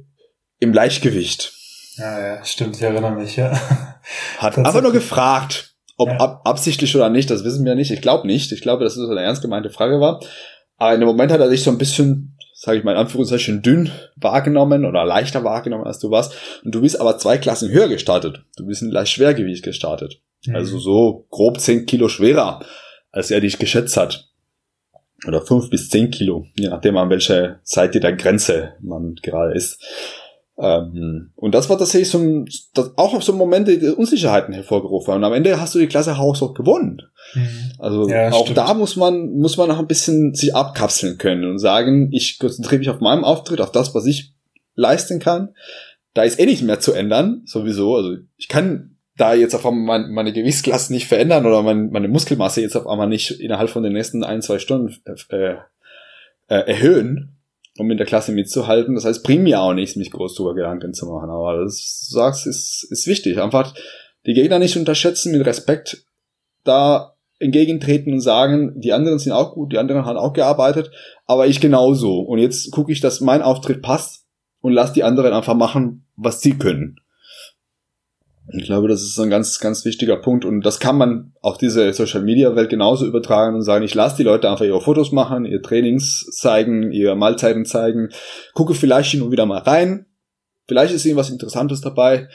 im Leichtgewicht. Ja, ja, stimmt, ich erinnere mich, ja. Hat einfach nur gefragt, ob ja. ab, absichtlich oder nicht, das wissen wir nicht. Ich glaube nicht. Ich glaube, dass es eine ernst gemeinte Frage war. Aber in dem Moment hat er sich so ein bisschen sage ich mal in Anführungszeichen, dünn wahrgenommen oder leichter wahrgenommen als du warst. Und du bist aber zwei Klassen höher gestartet. Du bist in leicht Schwergewicht gestartet. Mhm. Also so grob zehn Kilo schwerer, als er dich geschätzt hat. Oder fünf bis zehn Kilo, je nachdem an welcher Seite der Grenze man gerade ist. Ähm, und das war tatsächlich so ein, das auch auf so Momente die Unsicherheiten hervorgerufen. Und am Ende hast du die Klasse haushoch gewonnen. Mhm. Also ja, auch stimmt. da muss man, muss man noch ein bisschen sich abkapseln können und sagen, ich konzentriere mich auf meinen Auftritt, auf das, was ich leisten kann. Da ist eh nichts mehr zu ändern, sowieso. Also ich kann da jetzt auf einmal meine Gewichtsklasse nicht verändern oder meine Muskelmasse jetzt auf einmal nicht innerhalb von den nächsten ein, zwei Stunden äh, äh, erhöhen um in der Klasse mitzuhalten. Das heißt, bringt mir auch nichts, mich groß darüber Gedanken zu machen. Aber das, du sagst, ist, ist wichtig. Einfach die Gegner nicht unterschätzen, mit Respekt da entgegentreten und sagen, die anderen sind auch gut, die anderen haben auch gearbeitet, aber ich genauso. Und jetzt gucke ich, dass mein Auftritt passt und lass die anderen einfach machen, was sie können. Ich glaube, das ist ein ganz, ganz wichtiger Punkt und das kann man auf diese Social Media Welt genauso übertragen und sagen, ich lasse die Leute einfach ihre Fotos machen, ihre Trainings zeigen, ihre Mahlzeiten zeigen, gucke vielleicht hin und wieder mal rein. Vielleicht ist irgendwas Interessantes dabei,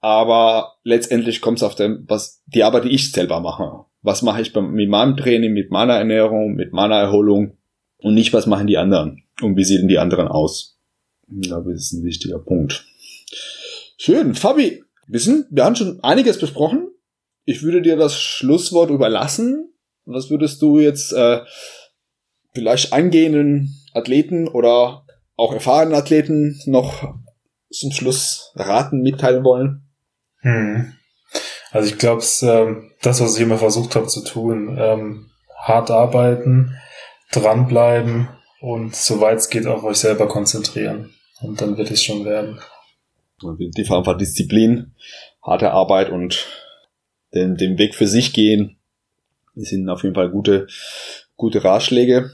aber letztendlich kommt es auf dem, was die Arbeit, die ich selber mache. Was mache ich mit meinem Training, mit meiner Ernährung, mit meiner Erholung und nicht, was machen die anderen und wie sehen die anderen aus. Ich glaube, das ist ein wichtiger Punkt. Schön. Fabi, wissen, wir haben schon einiges besprochen. Ich würde dir das Schlusswort überlassen. Was würdest du jetzt äh, vielleicht angehenden Athleten oder auch erfahrenen Athleten noch zum Schluss raten, mitteilen wollen? Hm. Also ich glaube, äh, das, was ich immer versucht habe zu tun, ähm, hart arbeiten, dranbleiben und soweit es geht auf euch selber konzentrieren. Und dann wird es schon werden. Die einfach Disziplin, harte Arbeit und den, den Weg für sich gehen. Das sind auf jeden Fall gute, gute Ratschläge.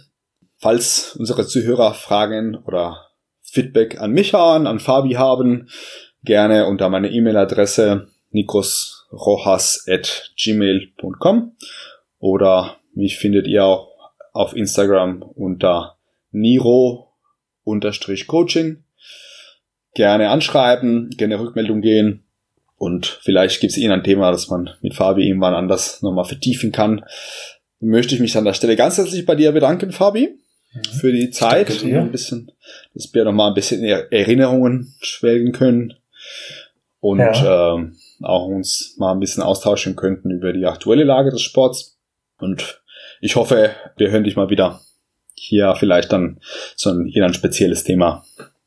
Falls unsere Zuhörer Fragen oder Feedback an mich haben, an Fabi haben, gerne unter meine E-Mail-Adresse nikrosrojas.gmail.com oder mich findet ihr auch auf Instagram unter niro-coaching gerne anschreiben, gerne Rückmeldung gehen Und vielleicht gibt es irgendein Thema, das man mit Fabi irgendwann anders nochmal vertiefen kann. Möchte ich mich an der Stelle ganz herzlich bei dir bedanken, Fabi, mhm. für die Zeit und ein bisschen, dass wir nochmal ein bisschen Erinnerungen schwelgen können und ja. ähm, auch uns mal ein bisschen austauschen könnten über die aktuelle Lage des Sports. Und ich hoffe, wir hören dich mal wieder hier vielleicht dann so ein, ein spezielles Thema,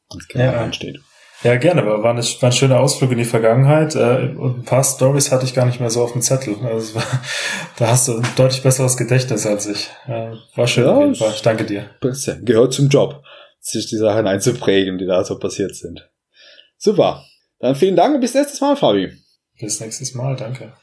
das genau ja. entsteht. Ja, gerne, war, war, eine, war ein schöner Ausflug in die Vergangenheit äh, und ein paar Stories hatte ich gar nicht mehr so auf dem Zettel. Also, da hast du ein deutlich besseres Gedächtnis als ich. War schön ja, auf jeden Fall. Ich danke dir. Gehört zum Job, sich die Sachen einzuprägen, die da so passiert sind. Super. Dann vielen Dank und bis nächstes Mal, Fabi. Bis nächstes Mal, danke.